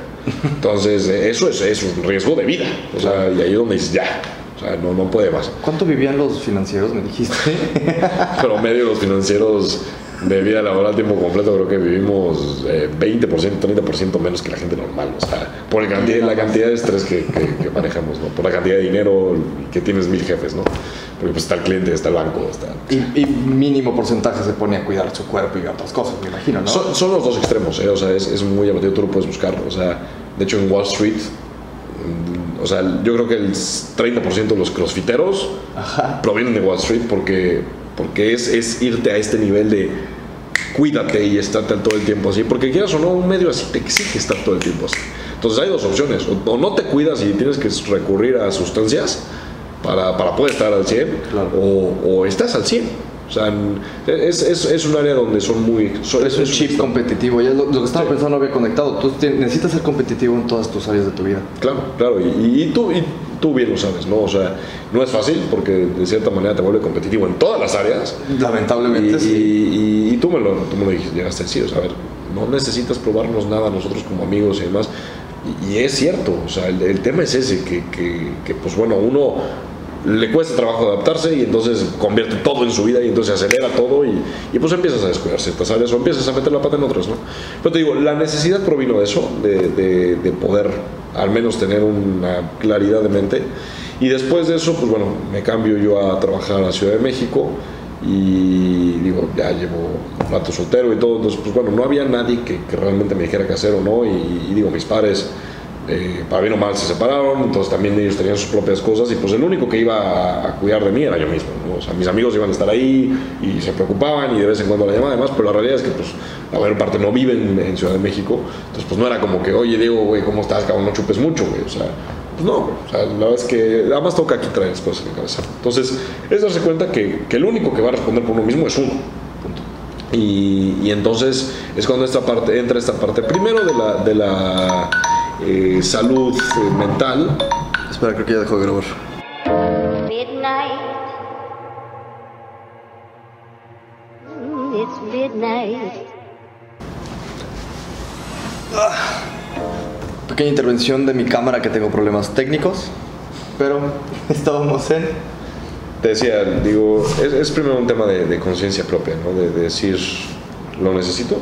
Entonces, eh, eso es, es un riesgo de vida, o sea, y ahí es donde dices, ya, o sea, no, no puede más. ¿Cuánto vivían los financieros, me dijiste? promedio los financieros de vida laboral tiempo completo creo que vivimos eh, 20%, 30% menos que la gente normal, o sea, por la cantidad, la cantidad de estrés que, que- que manejamos, ¿no? Por la cantidad de dinero que tienes mil jefes, ¿no? Porque pues está el cliente, está el banco, está... y, y mínimo porcentaje se pone a cuidar su cuerpo y otras cosas, me imagino, ¿no? Son, son los dos extremos, ¿eh? O sea, es, es muy llamativo, tú lo puedes buscar, o sea, de hecho en Wall Street, o sea, yo creo que el 30% de los crossfiteros provienen de Wall Street porque, porque es, es irte a este nivel de cuídate y estarte todo el tiempo así, porque quieras o no, un medio así te exige estar todo el tiempo así. Entonces hay dos opciones, o, o no te cuidas y tienes que recurrir a sustancias para, para poder estar al 100, Claro. o, o estás al 100. O sea, es, es, es un área donde son muy... son- es un chip competitivo, ya lo, lo que estaba Sí. pensando no había conectado. Tú tien- necesitas ser competitivo en todas tus áreas de tu vida. Claro, claro, y, y tú, y tú bien lo sabes, ¿no? O sea, no es fácil porque de cierta manera te vuelve competitivo en todas las áreas. Y, Lamentablemente, sí. y- y tú, me lo, tú me lo dijiste, llegaste a decir, o sea, a ver, no necesitas probarnos nada nosotros como amigos y demás. Y, y es cierto, o sea, el, el tema es ese, que, que, que, pues bueno, uno le cuesta trabajo adaptarse y entonces convierte todo en su vida y entonces acelera todo y, y pues empiezas a descuidar ciertas áreas o empiezas a meter la pata en otras, ¿no? Pero te digo, la necesidad provino de eso, de, de, de poder al menos tener una claridad de mente. Y después de eso, pues bueno, me cambio yo a trabajar a la Ciudad de México y digo, ya llevo un rato soltero y todo, entonces pues bueno, no había nadie que, que realmente me dijera qué hacer o no y, y digo, mis padres eh, para bien o mal se separaron, entonces también ellos tenían sus propias cosas y pues el único que iba a, cuidar de mí era yo mismo, o sea, mis amigos iban a estar ahí y se preocupaban y de vez en cuando la llamaban además, pero la realidad es que pues la mayor parte no viven en Ciudad de México, entonces pues no era como que, oye Diego, güey, ¿cómo estás? Cabrón, no chupes mucho, güey, o sea, pues no, o sea, la verdad es que nada más toca aquí traer las cosas en la cabeza. Entonces, es darse cuenta que, que el único que va a responder por uno mismo es uno. Y, y entonces es cuando esta parte, entra esta parte primero de la eh, salud eh, mental. Espera, creo que ya dejó de grabar. Midnight. It's midnight. Pequeña intervención de mi cámara que tengo problemas técnicos, pero estábamos en... Te decía, digo, es, es primero un tema de, de conciencia propia, ¿no? de, de decir, lo necesito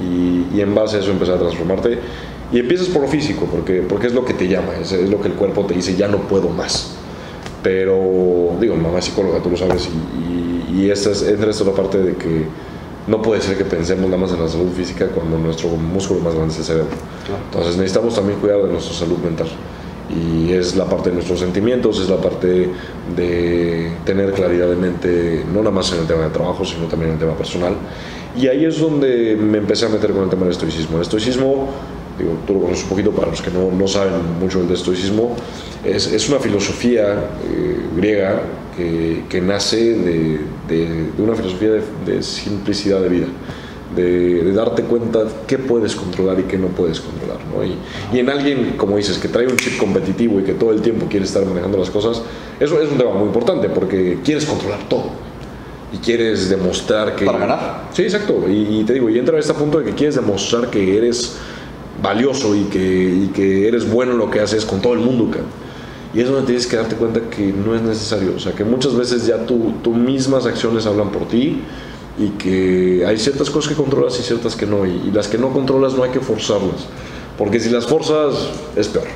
y, y en base a eso empezar a transformarte. Y empiezas por lo físico, porque, porque es lo que te llama, es, es lo que el cuerpo te dice, ya no puedo más. Pero, digo, mamá es psicóloga, tú lo sabes, y, y, y esta es, entra esta otra parte de que no puede ser que pensemos nada más en la salud física cuando nuestro músculo más grande es el cerebro. Entonces necesitamos también cuidar de nuestra salud mental. Y es la parte de nuestros sentimientos, es la parte de tener claridad de mente, no nada más en el tema de trabajo, sino también en el tema personal. Y ahí es donde me empecé a meter con el tema del estoicismo. El estoicismo, digo, tú lo conoces un poquito para los que no, no saben mucho del estoicismo, es, es una filosofía eh, griega que, que nace de, de, de una filosofía de, de simplicidad de vida. De, de, darte cuenta qué puedes controlar y qué no puedes controlar. ¿no? Y, y, en alguien, como dices, que trae un chip competitivo y que todo el tiempo quiere estar manejando las cosas, eso es un tema muy importante porque quieres controlar todo. Y quieres demostrar que... Para ganar. Sí, exacto. Y, y te digo, y entra a este punto de que quieres demostrar que eres valioso y que, y que eres bueno en lo que haces con todo el mundo. Y es donde tienes que darte cuenta que no es necesario. O sea, que muchas veces ya tu mismas acciones hablan por ti y que hay ciertas cosas que controlas y ciertas que no. Y, y, las que no controlas no hay que forzarlas. Porque si las forzas es peor.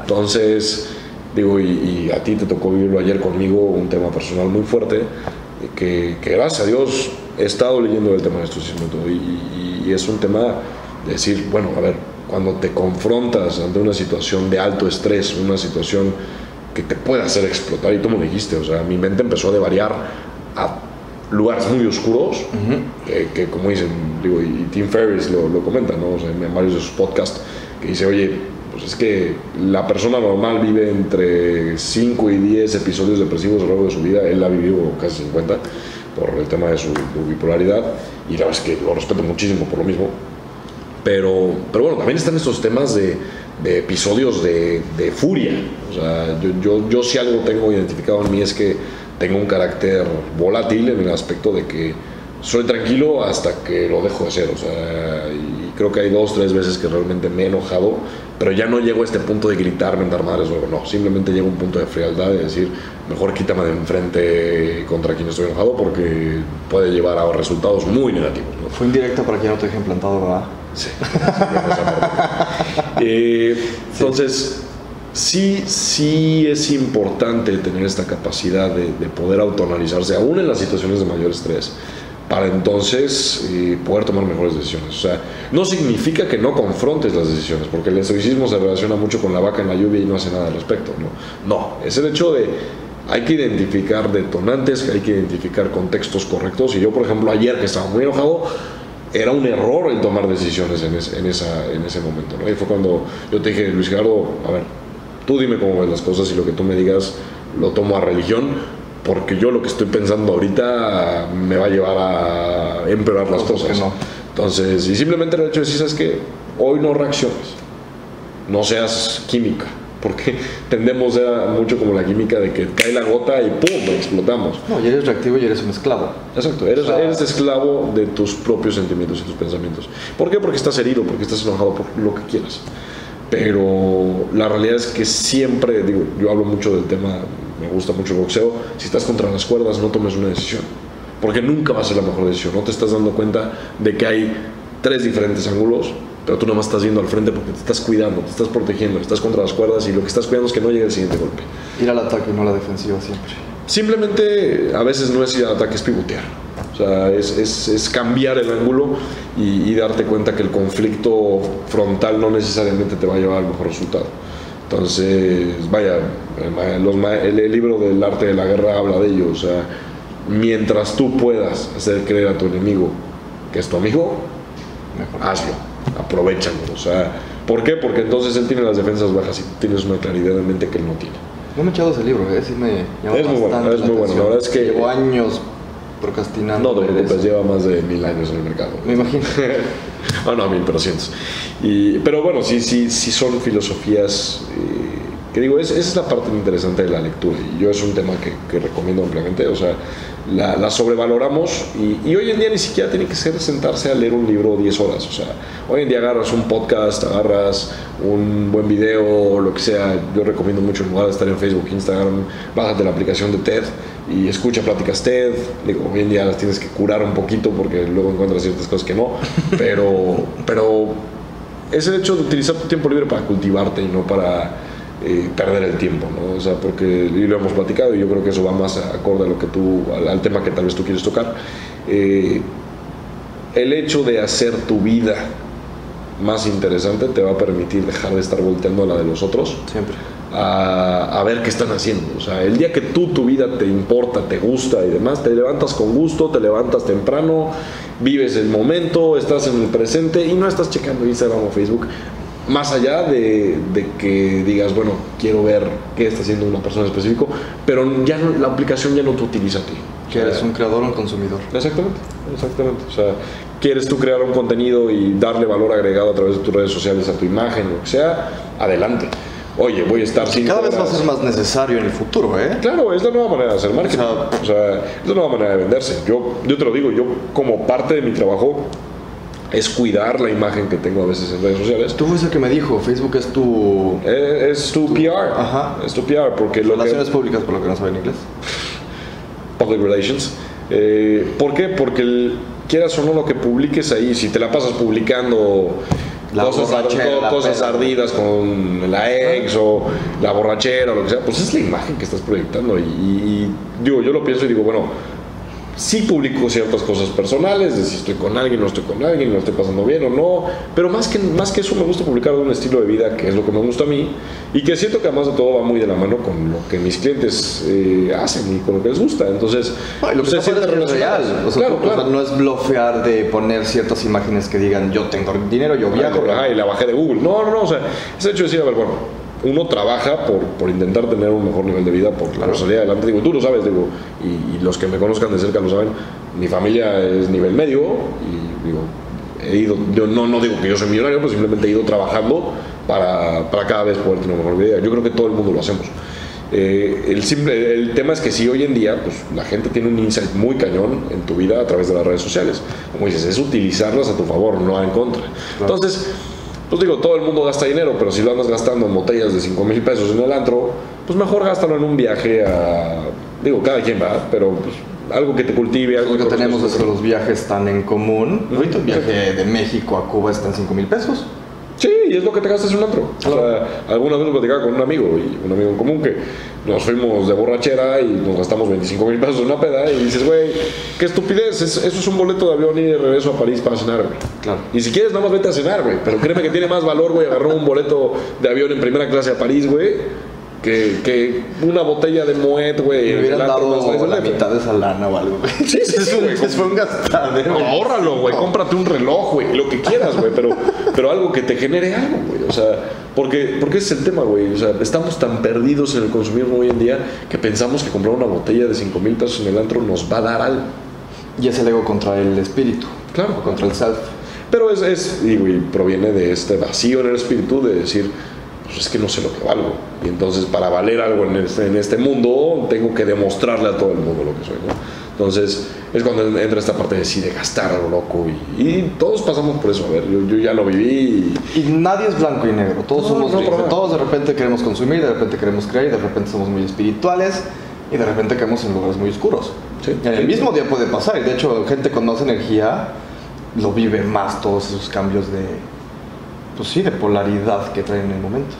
Entonces, digo, y, y a ti te tocó vivirlo ayer conmigo, un tema personal muy fuerte, que, que gracias a Dios he estado leyendo el tema de estoicismo y. Y, y es un tema de decir, bueno, a ver, cuando te confrontas ante una situación de alto estrés, una situación que te puede hacer explotar, y tú me dijiste, o sea, mi mente empezó a devariar a lugares muy oscuros, uh -huh. que, que, como dicen, digo, y Tim Ferriss lo, lo comenta, ¿no? O sea, en varios de sus podcasts, que dice, oye, pues es que la persona normal vive entre 5 y 10 episodios depresivos a lo largo de su vida, él ha vivido casi 50 por el tema de su, su bipolaridad, y la verdad es que lo respeto muchísimo por lo mismo, pero, pero bueno, también están estos temas de, de episodios de, de, furia. O sea, yo, yo, yo si algo tengo identificado en mí es que tengo un carácter volátil en el aspecto de que soy tranquilo hasta que lo dejo de ser. O sea, y creo que hay dos, tres veces que realmente me he enojado, pero ya no llego a este punto de gritar, mentar madres o algo. No, simplemente llego a un punto de frialdad de decir, mejor quítame de enfrente contra quien estoy enojado porque puede llevar a resultados muy negativos. ¿no? Fue indirecto para que no te dejen plantado, ¿verdad? Sí. eh, entonces, sí, sí es importante tener esta capacidad de, de, poder autoanalizarse, aún en las situaciones de mayor estrés, para entonces eh, poder tomar mejores decisiones. O sea, no significa que no confrontes las decisiones, porque el estoicismo se relaciona mucho con la vaca en la lluvia y no hace nada al respecto. No, no es el hecho de hay que identificar detonantes, hay que identificar contextos correctos. Y yo, por ejemplo, ayer que estaba muy enojado, era un error el tomar decisiones en, es, en, esa, en ese momento. ¿no? Y fue cuando yo te dije, Luis Gerardo, a ver, tú dime cómo ves las cosas y lo que tú me digas lo tomo a religión, porque yo lo que estoy pensando ahorita me va a llevar a empeorar las cosas. Que no. Entonces, y simplemente el hecho de decir, ¿sabes que Hoy no reacciones, no seas química, porque tendemos a mucho como la química de que cae la gota y ¡pum! explotamos. No, y eres reactivo y eres un esclavo. Exacto, eres, o sea, eres esclavo de tus propios sentimientos y tus pensamientos. ¿Por qué? Porque estás herido, porque estás enojado, por lo que quieras. Pero la realidad es que siempre, digo, yo hablo mucho del tema me gusta mucho el boxeo, si estás contra las cuerdas no tomes una decisión, porque nunca va a ser la mejor decisión, no te estás dando cuenta de que hay tres diferentes ángulos, pero tú nomás estás viendo al frente porque te estás cuidando, te estás protegiendo, estás contra las cuerdas y lo que estás cuidando es que no llegue el siguiente golpe. Ir al ataque y no a la defensiva siempre. Simplemente a veces no es ir al ataque, es pivotear. O sea, es, es- es cambiar el ángulo y, y darte cuenta que el conflicto frontal no necesariamente te va a llevar al mejor resultado. Entonces, vaya, los el- el libro del arte de la guerra habla de ello. O sea, mientras tú puedas hacer creer a tu enemigo que es tu amigo, Mejor. hazlo, aprovechalo. O sea, ¿por qué? Porque entonces él tiene las defensas bajas y tienes una claridad de mente que él no tiene. No me he echado ese libro, ¿eh? Sí me llama Es muy bueno, es muy bueno. La verdad es que- Llevo años procrastinando. No te preocupes, lleva más de mil años en el mercado. Me imagino. Ah, no, mil, pero cientos. Y, pero bueno, sí, sí, sí son filosofías eh, que digo, es, esa es la parte interesante de la lectura. Y yo es un tema que, que recomiendo ampliamente. O sea, la, la sobrevaloramos y, y hoy en día ni siquiera tiene que ser sentarse a leer un libro 10 horas. O sea, hoy en día agarras un podcast, agarras un buen video, lo que sea. Yo recomiendo mucho en lugar de estar en Facebook, Instagram, bájate la aplicación de TED y escucha pláticas TED. Digo, hoy en día las tienes que curar un poquito porque luego encuentras ciertas cosas que no. Pero, pero es el hecho de utilizar tu tiempo libre para cultivarte y no para eh, perder el tiempo, ¿no? O sea, porque y lo hemos platicado y yo creo que eso va más acorde a lo que tú, al, al tema que tal vez tú quieres tocar. Eh, el hecho de hacer tu vida más interesante te va a permitir dejar de estar volteando a la de los otros Siempre. a, a ver qué están haciendo. O sea, el día que tú tu vida te importa, te gusta y demás, te levantas con gusto, te levantas temprano, vives el momento, estás en el presente y no estás checando Instagram o Facebook. Más allá de, de que digas, bueno, quiero ver qué está haciendo una persona en específico, pero ya no- la aplicación ya no te utiliza a ti. Que eres un creador o un consumidor. Exactamente, exactamente. O sea, quieres tú crear un contenido y darle valor agregado a través de tus redes sociales a tu imagen, lo que sea, adelante. Oye, voy a estar cinco cada vez va a ser más necesario en el futuro, ¿eh? Claro, es la nueva manera de hacer marketing. O O sea, es la nueva manera de venderse. Yo, yo te lo digo, yo como parte de mi trabajo es cuidar la imagen que tengo a veces en redes sociales. Tú fuiste el que me dijo, Facebook es tu... Eh, Es tu PR. Ajá. Es tu PR, porque lo que, Relaciones públicas, por lo que no saben inglés. Public Relations. Eh, ¿Por qué? Porque el- quieras o no lo que publiques ahí, si te la pasas publicando La cosas, borrachera, ardidas con la ex o la borrachera o lo que sea, pues es la imagen que estás proyectando. Y- y digo, yo lo pienso y digo, bueno, sí publico ciertas cosas personales, de si estoy con alguien, no estoy con alguien, lo estoy pasando bien o no, pero más que, más que eso me gusta publicar de un estilo de vida que es lo que me gusta a mí y que siento que además de todo va muy de la mano con lo que mis clientes eh, hacen y con lo que les gusta. Entonces, lo que se sienten es real. O sea, claro, tú- o sea, claro. no es blofear de poner ciertas imágenes que digan yo tengo dinero, yo viajo. Ajá, y la bajé de Google. No, no, no, o sea, es hecho de decir, a ver, bueno, uno trabaja por, por intentar tener un mejor nivel de vida, por, por salir adelante. Digo, tú lo sabes, digo, y, y los que me conozcan de cerca lo saben, mi familia es nivel medio y digo, he ido, yo no, no digo que yo soy millonario, pues simplemente he ido trabajando para, para cada vez poder tener una mejor vida. Yo creo que todo el mundo lo hacemos. Eh, el, simple, el tema es que si hoy en día pues, la gente tiene un insight muy cañón en tu vida a través de las redes sociales. Como dices, es utilizarlas a tu favor, no en contra. Entonces, pues digo, todo el mundo gasta dinero, pero si lo andas gastando en botellas de 5 mil pesos en el antro, pues mejor gástalo en un viaje a... Digo, cada quien va, pero pues, algo que te cultive, algo que tenemos es que los viajes están en común. Ahorita un viaje de México a Cuba está en 5 mil pesos. Sí, y es lo que te gastas en un antro. O sea, alguna vez lo platicaba con un amigo, y un amigo en común, que nos fuimos de borrachera y nos gastamos 25 mil pesos en una peda, y dices, güey, qué estupidez, es- eso es un boleto de avión y de regreso a París para cenar, güey. Claro. Y si quieres, nada más vete a cenar, güey. Pero créeme que tiene más valor, güey, agarrar un boleto de avión en primera clase a París, güey, que, que una botella de Moet, güey. Me hubieran dado la mitad de esa lana o algo. Sí, sí, sí, es un, güey. es un gastadero. Ahórralo, güey. Cómprate un reloj, güey. Lo que quieras, güey. Pero, pero algo que te genere algo, güey. O sea, porque, porque ese es el tema, güey. O sea, estamos tan perdidos en el consumismo hoy en día que pensamos que comprar una botella de 5 mil pesos en el antro nos va a dar algo. Y es el ego contra el espíritu. Claro. O contra el self. Pero es, es y, güey, proviene de este vacío en el espíritu de decir, pues es que no sé lo que valgo. Y entonces para valer algo en este, en este mundo tengo que demostrarle a todo el mundo lo que soy. ¿no? Entonces es cuando entra esta parte de sí, de gastar a lo loco. Y, y todos pasamos por eso. A ver, yo, yo ya lo viví. y- Y nadie es blanco y negro, todos No, somos no, todos de repente queremos consumir, de repente queremos creer, de repente somos muy espirituales y de repente caemos en lugares muy oscuros. Sí. En el mismo día puede pasar y de hecho gente con más energía lo vive más todos esos cambios de, pues sí, de polaridad que traen en el momento.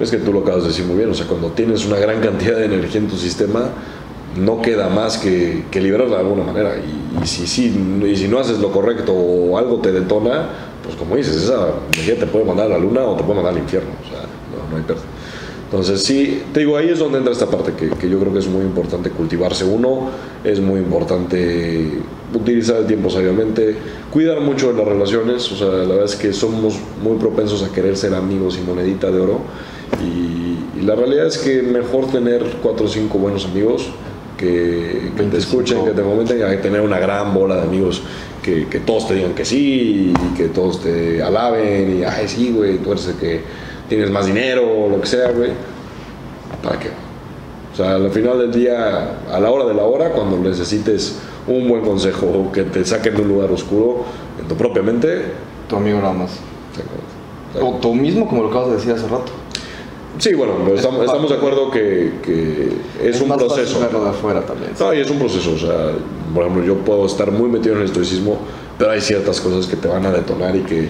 Es que tú lo acabas de decir muy bien, o sea, cuando tienes una gran cantidad de energía en tu sistema, no queda más que, liberarla de alguna manera. Y, si, no haces lo correcto o algo te detona, pues como dices, esa energía te puede mandar a la luna o te puede mandar al infierno. O sea, no, no hay pérdida. Entonces, sí, te digo, ahí es donde entra esta parte que, que yo creo que es muy importante cultivarse uno, es muy importante utilizar el tiempo sabiamente, cuidar mucho de las relaciones, o sea, la verdad es que somos muy propensos a querer ser amigos y monedita de oro, y, y la realidad es que mejor tener cuatro o cinco buenos amigos que, que te 25. escuchen, que te comenten, que tener una gran bola de amigos que, que todos te digan que sí y que todos te alaben y, ay, sí, güey, tú eres el que tienes más dinero o lo que sea, güey. ¿Para qué? O sea, al final del día, a la hora de la hora, cuando necesites un buen consejo que te saquen de un lugar oscuro en tu propia mente, Tu amigo nada más. O tú mismo, como lo acabas de decir hace rato. Sí, bueno, estamos, de acuerdo que, que es, un más fácil proceso. verlo de afuera también. No, y es un proceso, o sea, por ejemplo, yo puedo estar muy metido en el estoicismo, pero hay ciertas cosas que te van a detonar y que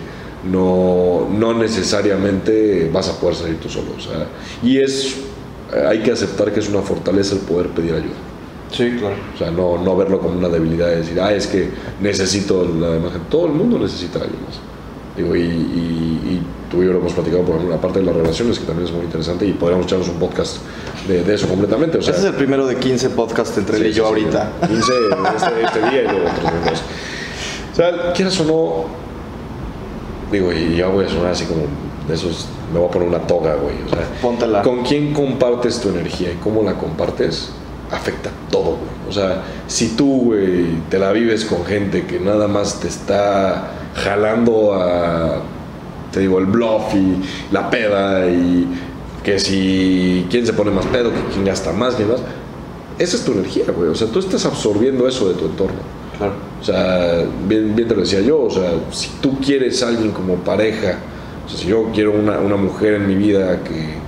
no, no necesariamente vas a poder salir tú solo, o sea, y es, hay que aceptar que es una fortaleza el poder pedir ayuda. Sí, claro. O sea, no, no verlo como una debilidad de decir, ah, es que necesito la gente. Todo el mundo necesita a alguien más. Digo, y, y, y tú y yo lo hemos platicado por ejemplo, la parte de las relaciones, que también es muy interesante, y podríamos echarnos un podcast de, de eso completamente. O sea, Ese es el primero de 15 podcasts entre él Sí, y yo sí, ahorita. 15 este, este día y luego otros más. O sea, quieras o no, digo, y ya voy a sonar así como de esos, me voy a poner una toga, güey. O sea, Póntela. con quién compartes tu energía y cómo la compartes, afecta todo, güey. O sea, si tú, güey, te la vives con gente que nada más te está jalando a, te digo, el bluff y la peda y que si quién se pone más pedo, que quién gasta más, quién más. Esa es tu energía, güey. O sea, tú estás absorbiendo eso de tu entorno. Claro. O sea, bien, bien te lo decía yo, o sea, si tú quieres a alguien como pareja, o sea, si yo quiero una, una mujer en mi vida que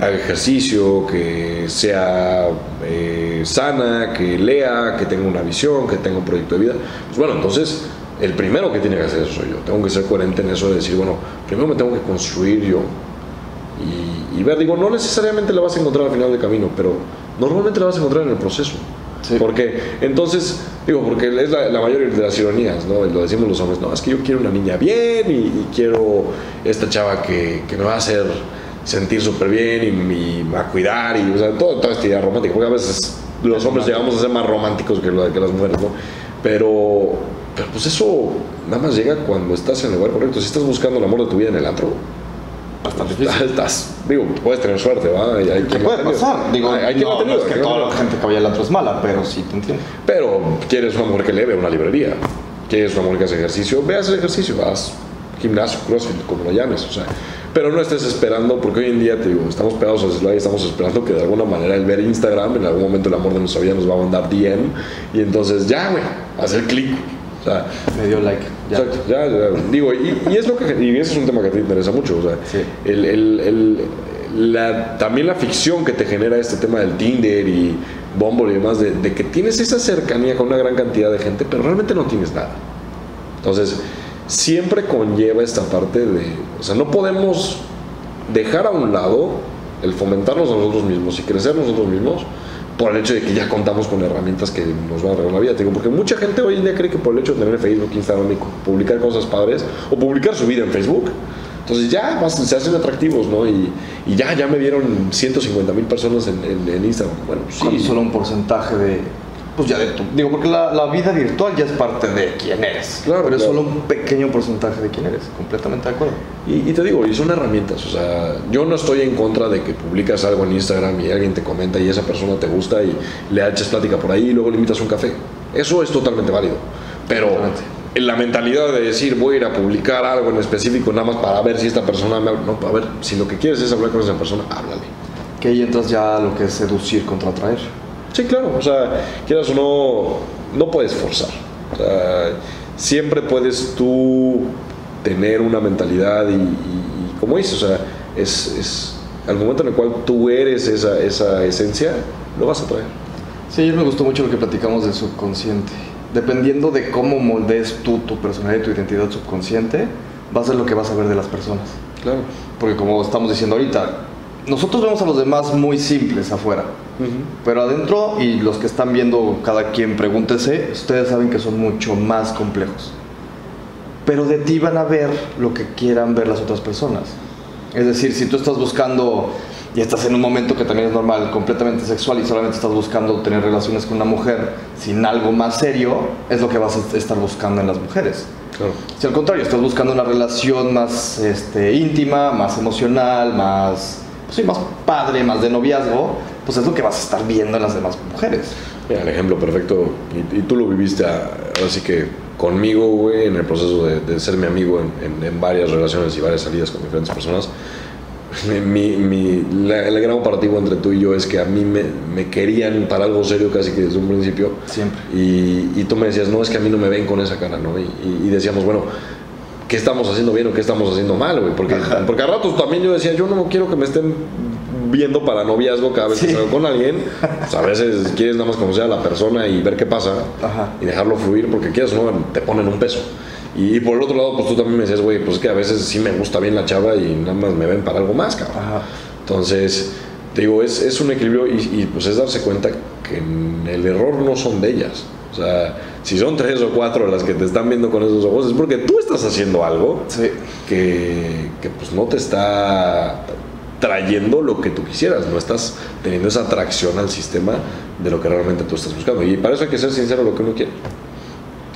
haga ejercicio, que sea eh, sana, que lea, que tenga una visión, que tenga un proyecto de vida, pues bueno, entonces el primero que tiene que hacer eso soy yo. Tengo que ser coherente en eso de decir, bueno, primero me tengo que construir yo y, y ver, digo, no necesariamente la vas a encontrar al final del camino, pero normalmente la vas a encontrar en el proceso. Sí. Porque entonces, digo, porque es la, la mayor de las ironías, ¿no? Lo decimos los hombres, no, es que yo quiero una niña bien y, y quiero esta chava que, que me va a hacer sentir súper bien y, y a cuidar y, o sea, todo, toda esta idea romántica, porque a veces los hombres llegamos a ser más románticos que, lo- que las mujeres, ¿no? Pero, pero pues eso nada más llega cuando estás en el lugar correcto. Si estás buscando el amor de tu vida en el antro, Bastante estás, difícil. estás- digo, puedes tener suerte, ¿va? Hay, hay ¿Qué quien lo ha puede pasar? Digo, hay, hay no, no tenido, es hay que toda la gente que vaya al antro es mala, pero sí te entiendo. Pero quieres una mujer que leve a una librería, quieres una mujer que hace ejercicio, ve a hacer ejercicio, haz gimnasio, crossfit, como lo llames, o sea, pero no estés esperando, porque hoy en día, te digo, estamos pegados al celular y estamos esperando que de alguna manera el ver Instagram, en algún momento el amor de nuestra vida nos va a mandar DM, y entonces ya, güey, hacer clic, o sea, Me dio like. Ya. Ya, ya, digo, y, y es lo que, y ese es un tema que te interesa mucho, o sea, Sí. el, el- el- la, también la ficción que te genera este tema del Tinder y Bumble y demás, de, de que tienes esa cercanía con una gran cantidad de gente, pero realmente no tienes nada. Entonces, siempre conlleva esta parte de, o sea, no podemos dejar a un lado el fomentarnos a nosotros mismos y crecer nosotros mismos por el hecho de que ya contamos con herramientas que nos van a arreglar la vida. Porque mucha gente hoy en día cree que por el hecho de tener Facebook, Instagram y publicar cosas padres o publicar su vida en Facebook, entonces ya se hacen atractivos, ¿no? Y, ya, ya me vieron 150 mil personas en, en- Instagram. Bueno, sí. solo un porcentaje de. Pues ya de tu. Digo, porque la, la vida virtual ya es parte de quién eres. Claro, Pero es claro. solo un pequeño porcentaje de quién eres. Completamente de acuerdo. Y, y te digo, y son herramientas, o sea, yo no estoy en contra de que publicas algo en Instagram y alguien te comenta y esa persona te gusta y le echas plática por ahí y luego le invitas un café. Eso es totalmente válido. Pero, Totalmente. en la mentalidad de decir voy a ir a publicar algo en específico nada más para ver si esta persona me habla. No, a ver, si lo que quieres es hablar con esa persona, háblale. Que ahí entras ya a lo que es seducir contra atraer. Sí, claro, o sea, quieras o no, no puedes forzar. O sea, siempre puedes tú tener una mentalidad y, y- y como dices, o sea, es, es al momento en el cual tú eres esa, esa esencia, lo vas a traer. Sí, ayer me gustó mucho lo que platicamos del subconsciente. Dependiendo de cómo moldees tú tu personalidad y tu identidad subconsciente, va a ser lo que vas a ver de las personas. Claro. Porque como estamos diciendo ahorita, nosotros vemos a los demás muy simples afuera. Pero adentro, y los que están viendo, cada quien pregúntese, ustedes saben que son mucho más complejos. Pero de ti van a ver lo que quieran ver las otras personas. Es decir, si tú estás buscando y estás en un momento que también es normal, completamente sexual y solamente estás buscando tener relaciones con una mujer sin algo más serio, es lo que vas a estar buscando en las mujeres. Claro. Si al contrario, estás buscando una relación más este, íntima, más emocional, más, sí, más padre, más de noviazgo, pues es lo que vas a estar viendo en las demás mujeres. Mira, el ejemplo perfecto, y, y tú lo viviste así que conmigo, güey, en el proceso de, de ser mi amigo en, en- en varias relaciones y varias salidas con diferentes personas. Mi, mi- la- el gran comparativo entre tú y yo es que a mí me, me querían para algo serio casi que desde un principio. Siempre. Y, y tú me decías, no, es que a mí no me ven con esa cara, ¿no? Y- y decíamos, bueno, ¿qué estamos haciendo bien o qué estamos haciendo mal, güey? Porque, porque a ratos también yo decía, yo no quiero que me estén viendo para noviazgo cada vez que salgo con alguien. Pues a veces quieres nada más conocer a la persona y ver qué pasa Ajá. y dejarlo fluir porque quieres no, te ponen un peso. Y, y por el otro lado, pues tú también me decías, güey, pues es que a veces sí me gusta bien la chava y nada más me ven para algo más, cabrón. Ajá. Entonces, te digo, es, es un equilibrio y, y, pues es darse cuenta que el error no son de ellas. O sea, si son tres o cuatro las que te están viendo con esos ojos, es porque tú estás haciendo algo Sí. que, que, pues no te está trayendo lo que tú quisieras, no estás teniendo esa atracción al sistema de lo que realmente tú estás buscando. Y para eso hay que ser sincero lo que uno quiere.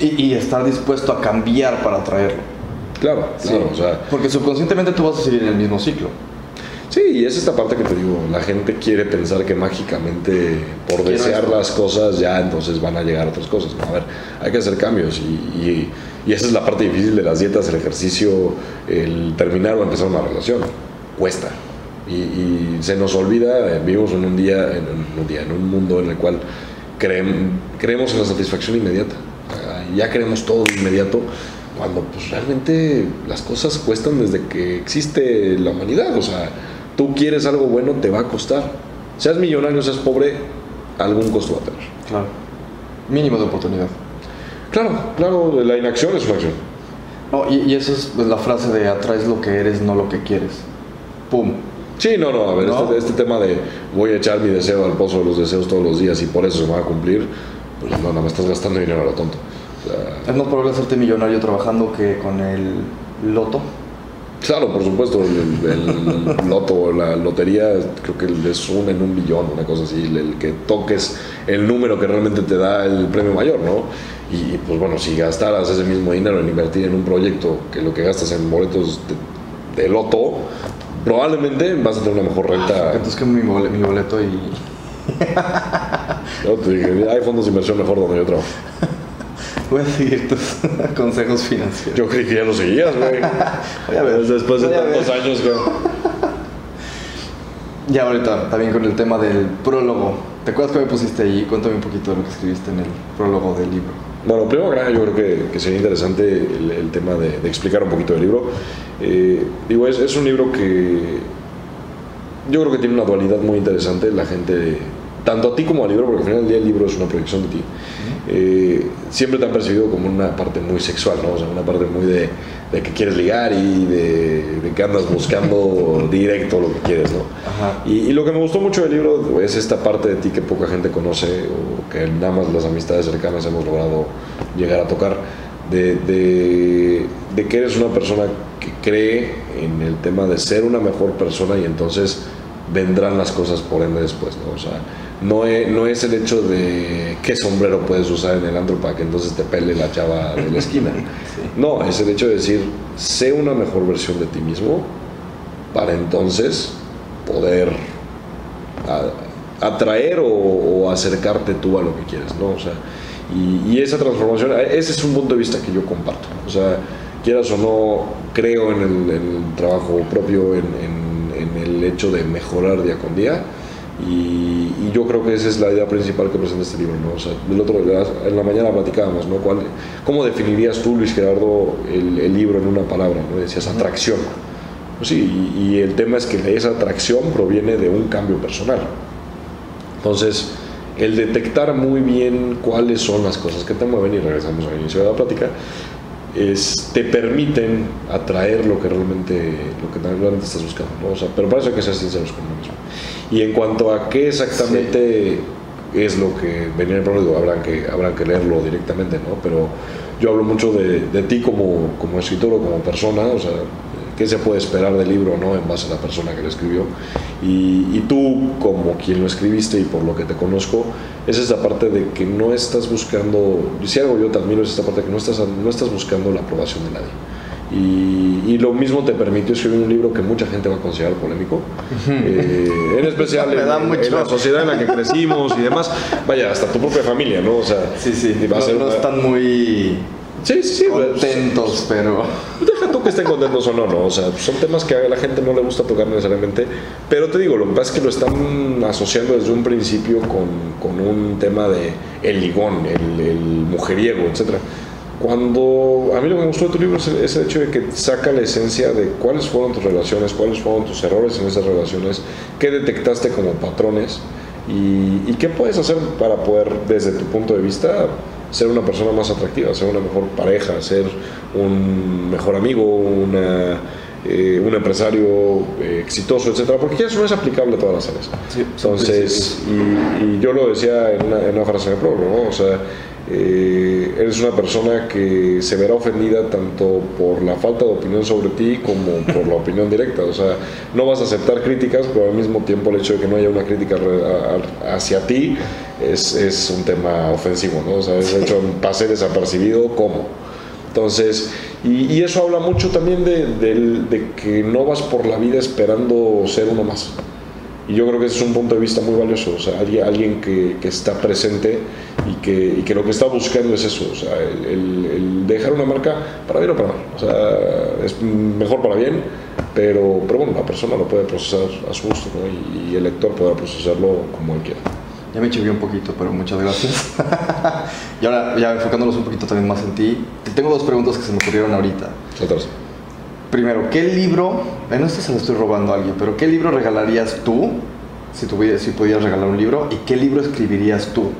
Y, y estar dispuesto a cambiar para atraerlo. Claro, Sí. claro, o sea, Porque subconscientemente tú vas a seguir en el mismo ciclo. Sí, y es esta parte que te digo, la gente quiere pensar que mágicamente por Quiero desear las cosas ya entonces van a llegar otras cosas. No, a ver, hay que hacer cambios y, y- y esa es la parte difícil de las dietas, el ejercicio, el terminar o empezar una relación. Cuesta. Y, y se nos olvida, eh, vivimos en un día, en un, día, en un mundo en el cual creem- creemos en la satisfacción inmediata. Ah, Ya queremos todo de inmediato, cuando pues realmente las cosas cuestan desde que existe la humanidad. O sea, tú quieres algo bueno, te va a costar. Seas millonario, seas pobre, algún costo va a tener. Claro. Mínimo de oportunidad. Claro, claro, la inacción es una acción. No, y, y eso es pues, la frase de atraes lo que eres, no lo que quieres. Pum. Sí, no, no, a ver, ¿No? Este, este tema de voy a echar mi deseo al pozo de los deseos todos los días y por eso se me va a cumplir, pues no, no, me estás gastando dinero a lo tonto. O sea, Es más probable hacerte millonario trabajando que con el loto. Claro, por supuesto, el, el loto la lotería creo que es un en un billón, una cosa así, el, el que toques el número que realmente te da el premio mayor, ¿no? Y pues bueno, si gastaras ese mismo dinero en invertir en un proyecto que lo que gastas en boletos de, de loto, probablemente vas a tener una mejor renta. Entonces que mi, mi boleto y... Yo te dije, hay fondos de inversión mejor donde yo trabajo. Voy a seguir tus consejos financieros. Yo creí que ya lo seguías, güey. Voy a ver. Después de tantos años, güey. Ya ahorita, también con el tema del prólogo. ¿Te acuerdas que me pusiste ahí? Cuéntame un poquito de lo que escribiste en el prólogo del libro. Bueno, primero que nada, yo creo que, que sería interesante el, el tema de, de explicar un poquito del libro. Eh, digo, es, es un libro que yo creo que tiene una dualidad muy interesante. La gente, tanto a ti como al libro, porque al final del día el libro es una proyección de ti, eh, siempre te han percibido como una parte muy sexual, ¿no? O sea, una parte muy de, de que quieres ligar y de, de que andas buscando directo lo que quieres, ¿no? Ajá. Y, y lo que me gustó mucho del libro es esta parte de ti que poca gente conoce o que nada más las amistades cercanas hemos logrado llegar a tocar, de, de- de que eres una persona que cree en el tema de ser una mejor persona y entonces vendrán las cosas por ende después, ¿no? O sea, no es, no es el hecho de qué sombrero puedes usar en el antro para que entonces te pele la chava de la esquina. No, es el hecho de decir, sé una mejor versión de ti mismo para entonces poder a- atraer o, o acercarte tú a lo que quieres, ¿no? O sea, Y, y esa transformación, ese es un punto de vista que yo comparto. O sea, quieras o no, creo en el, en el trabajo propio, en, en- en el hecho de mejorar día con día. Y, y yo creo que esa es la idea principal que presenta este libro. ¿no? O sea, el otro, en la mañana platicábamos, ¿no? ¿Cuál- ¿Cómo definirías tú, Luis Gerardo, el, el libro en una palabra? ¿no? Decías atracción. Pues sí, y, y el tema es que esa atracción proviene de un cambio personal. Entonces, el detectar muy bien cuáles son las cosas que te mueven, y regresamos al inicio de la plática, es, te permiten atraer lo que realmente, lo que realmente estás buscando. ¿no? O sea, pero para eso hay que ser sinceros con uno mismo. Y en cuanto a qué exactamente es lo que venía en el prólogo, habrán que, habrán que leerlo directamente, ¿no? pero yo hablo mucho de, de ti como, como escritor o como persona, o sea, qué se puede esperar del libro ¿no? en base a la persona que lo escribió. Y, y tú, como quien lo escribiste y por lo que te conozco, es esa parte de que no estás buscando, si algo yo te admiro es esta parte de que no estás, no estás buscando la aprobación de nadie. Y, y lo mismo te permitió escribir un libro que mucha gente va a considerar polémico, eh, en especial en, en la sociedad en la que crecimos y demás. Vaya, hasta tu propia familia, ¿no? O sea, Sí, sí, va a no, ser no una- están muy Sí, sí, sí. pues, contentos, pero... Deja tú que estén contentos o no, ¿no? O sea, son temas que a la gente no le gusta tocar necesariamente. Pero te digo, lo que pasa es que lo están asociando desde un principio con, con un tema de el ligón, el, el mujeriego, etc. Cuando a mí lo que me gustó de tu libro es el, es el hecho de que saca la esencia de cuáles fueron tus relaciones, cuáles fueron tus errores en esas relaciones, qué detectaste como patrones y, y qué puedes hacer para poder, desde tu punto de vista, ser una persona más atractiva, ser una mejor pareja, ser un mejor amigo, una, eh, un empresario eh, exitoso, etcétera, porque eso no es aplicable a todas las áreas. Sí, Entonces, y, y yo lo decía en una, en una frase el prólogo, ¿no? O sea, eh, eres una persona que se verá ofendida tanto por la falta de opinión sobre ti como por la opinión directa. O sea, no vas a aceptar críticas, pero al mismo tiempo el hecho de que no haya una crítica hacia ti es, es un tema ofensivo, ¿no? O sea, es hecho pase desapercibido como. Entonces, y, y eso habla mucho también de, de que no vas por la vida esperando ser uno más. Y yo creo que ese es un punto de vista muy valioso, o sea, alguien, alguien que, que está presente y que, y que lo que está buscando es eso, o sea, el, el- el dejar una marca para bien o para mal, o sea, es mejor para bien, pero, pero bueno, la persona lo puede procesar a su gusto, ¿no? y, y el lector podrá procesarlo como él quiera. Ya me chivié un poquito, pero muchas gracias. y ahora, ya enfocándonos un poquito también más en ti, te tengo dos preguntas que se me ocurrieron ahorita. Otras. Primero, ¿qué libro, bueno, esto se lo estoy robando a alguien, pero qué libro regalarías tú, si, tuvieras, si pudieras regalar un libro, y qué libro escribirías tú,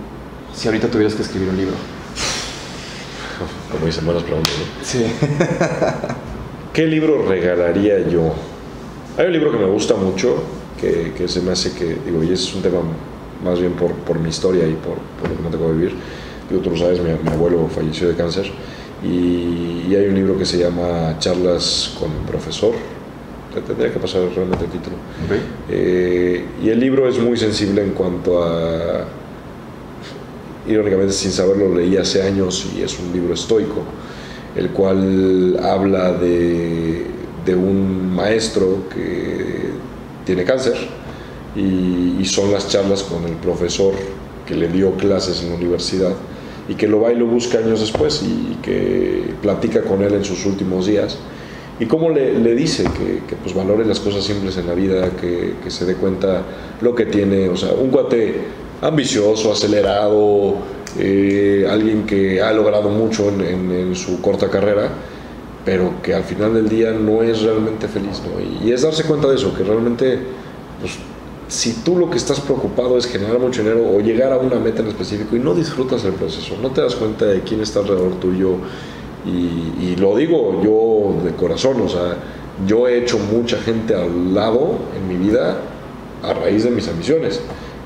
si ahorita tuvieras que escribir un libro? Como dicen, buenas preguntas. ¿no? Sí. ¿Qué libro regalaría yo? Hay un libro que me gusta mucho, que, que se me hace que, digo, y ese es un tema más bien por, por mi historia y por, por lo que me tocó vivir. Digo, tú lo sabes, mi, mi abuelo falleció de cáncer y, y hay un libro que se llama Charlas con el profesor. Te tendría que pasar realmente el título. Eh, y el libro es muy sensible en cuanto a, irónicamente sin saberlo leí hace años y es un libro estoico, el cual habla de, de un maestro que tiene cáncer y, y son las charlas con el profesor que le dio clases en la universidad y que lo va y lo busca años después y, que platica con él en sus últimos días y cómo le, le dice que, que, pues valore las cosas simples en la vida, que, que, se dé cuenta lo que tiene, o sea, un cuate ambicioso, acelerado, eh, alguien que ha logrado mucho en, en, en, su corta carrera, pero que al final del día no es realmente feliz, ¿no? Y, y es darse cuenta de eso, que realmente, pues, si tú lo que estás preocupado es generar mucho dinero o llegar a una meta en específico y no disfrutas el proceso, no te das cuenta de quién está alrededor tuyo, y, lo digo yo de corazón, o sea, yo he hecho mucha gente al lado en mi vida a raíz de mis ambiciones.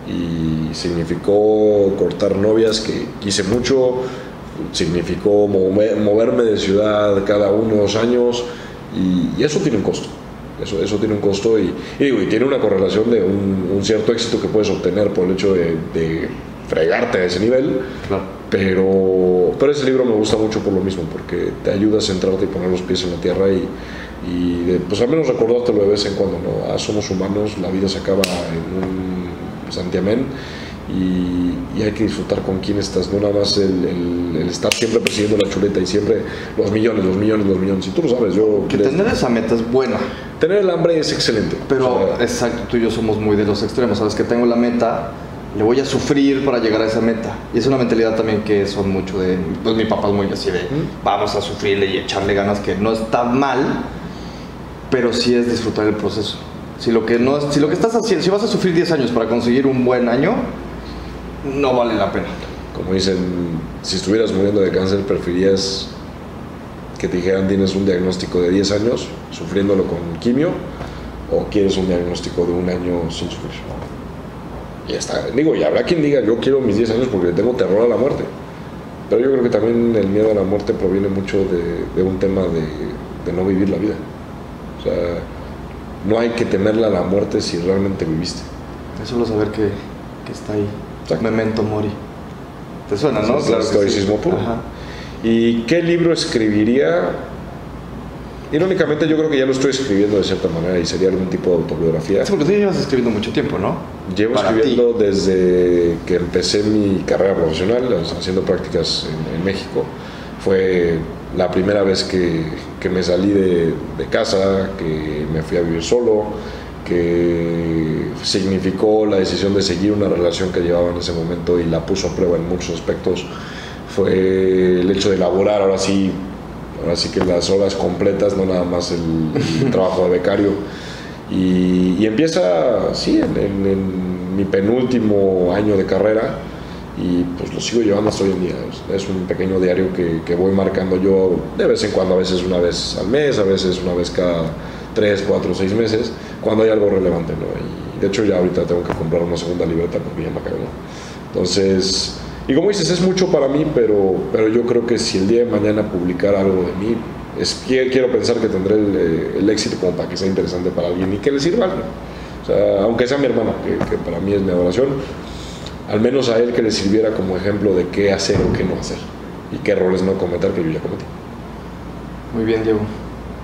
Y significó cortar novias que quise mucho, significó mover, moverme de ciudad cada unos años y, y, eso tiene un costo. Eso, eso tiene un costo y, y, digo, y tiene una correlación de un, un, cierto éxito que puedes obtener por el hecho de, de fregarte a ese nivel. Claro. Pero, pero ese libro me gusta mucho por lo mismo, porque te ayuda a centrarte y poner los pies en la tierra y, y de, pues al menos recordártelo de vez en cuando, ¿no? Ah, somos humanos, la vida se acaba en un santiamén y, y hay que disfrutar con quién estás, no nada más el, el- el estar siempre persiguiendo la chuleta y siempre los millones, los millones, los millones. Y tú lo sabes, yo... Que tener esa meta es buena, tener el hambre es excelente. pero O sea, exacto, tú y yo somos muy de los extremos. Sabes que tengo la meta, le voy a sufrir para llegar a esa meta. Y es una mentalidad también que son mucho de. Pues mi papá es muy así de. Vamos a sufrirle y echarle ganas, que no está mal, pero sí es disfrutar el proceso. Si lo que, no, si lo que estás haciendo, si vas a sufrir 10 años para conseguir un buen año, no vale la pena. como dicen, si estuvieras muriendo de cáncer, preferirías que te dijeran tienes un diagnóstico de 10 años sufriéndolo con quimio o quieres un diagnóstico de un año sin sufrir. Y está. Digo, y habrá quien diga, yo quiero mis 10 años porque tengo terror a la muerte. Pero yo creo que también el miedo a la muerte proviene mucho de, de un tema de, de no vivir la vida. O sea, no hay que temerle a la muerte si realmente viviste. Es solo saber que, que está ahí. Exacto. Memento mori. ¿Te suena, no? Es Claro que sí. estoicismo puro. Ajá. ¿Y qué libro escribiría? Irónicamente yo creo que ya lo estoy escribiendo de cierta manera y sería algún tipo de autobiografía. Sí, porque tú llevas escribiendo mucho tiempo, ¿no? Llevo Para escribiendo desde que empecé mi carrera profesional, haciendo prácticas en, en México. Fue la primera vez que, que me salí de, de casa, que me fui a vivir solo, que significó la decisión de seguir una relación que llevaba en ese momento y la puso a prueba en muchos aspectos. Fue el hecho de elaborar ahora sí, ahora sí que las horas completas, no nada más el, el trabajo de becario. Y, y empieza, sí, en, en- en mi penúltimo año de carrera y pues lo sigo llevando hasta hoy en día. Es, es un pequeño diario que, que voy marcando yo de vez en cuando, a veces una vez al mes, a veces una vez cada tres, cuatro, seis meses, cuando hay algo relevante. ¿no? Y de hecho ya ahorita tengo que comprar una segunda libreta porque ya me acabé. ¿no? Entonces, y como dices, es mucho para mí, pero, pero yo creo que si el día de mañana publicara algo de mí, es, qui- quiero pensar que tendré el, eh, el éxito como para que sea interesante para alguien y que le sirva a aunque sea mi hermano, que, que para mí es mi adoración, al menos a él que le sirviera como ejemplo de qué hacer o qué no hacer y qué errores no cometer que yo ya cometí. Muy bien, Diego.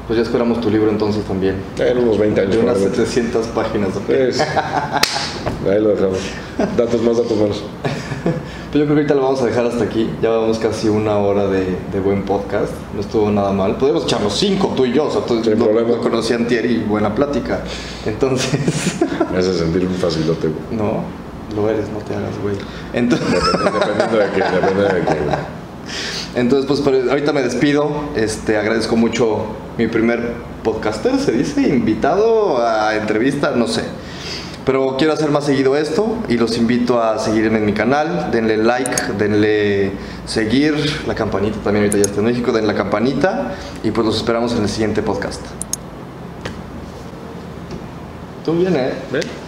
Pues ya esperamos tu libro entonces también. En unos 20 años. De unas probablemente. 700 páginas. Pues, ahí lo dejamos. Datos más, datos menos. Pues yo creo que ahorita lo vamos a dejar hasta aquí. Ya vamos casi una hora de, de buen podcast. No estuvo nada mal. Podemos echarnos cinco, tú y yo. O sea, tú Sin no, problema. no conocí a Antier y buena plática. Entonces, Me hace sentir un facilote, güey. no, lo eres, no te hagas, güey. Entonces, Dependiendo de qué, depende de qué. güey. Entonces pues pero ahorita me despido. Este, agradezco mucho mi primer podcaster, se dice, invitado a entrevista, no sé. Pero quiero hacer más seguido esto y los invito a seguirme en mi canal. Denle like, denle seguir, la campanita también ahorita ya está en México, denle la campanita y pues los esperamos en el siguiente podcast. Tú bien, ¿eh? ¿Eh?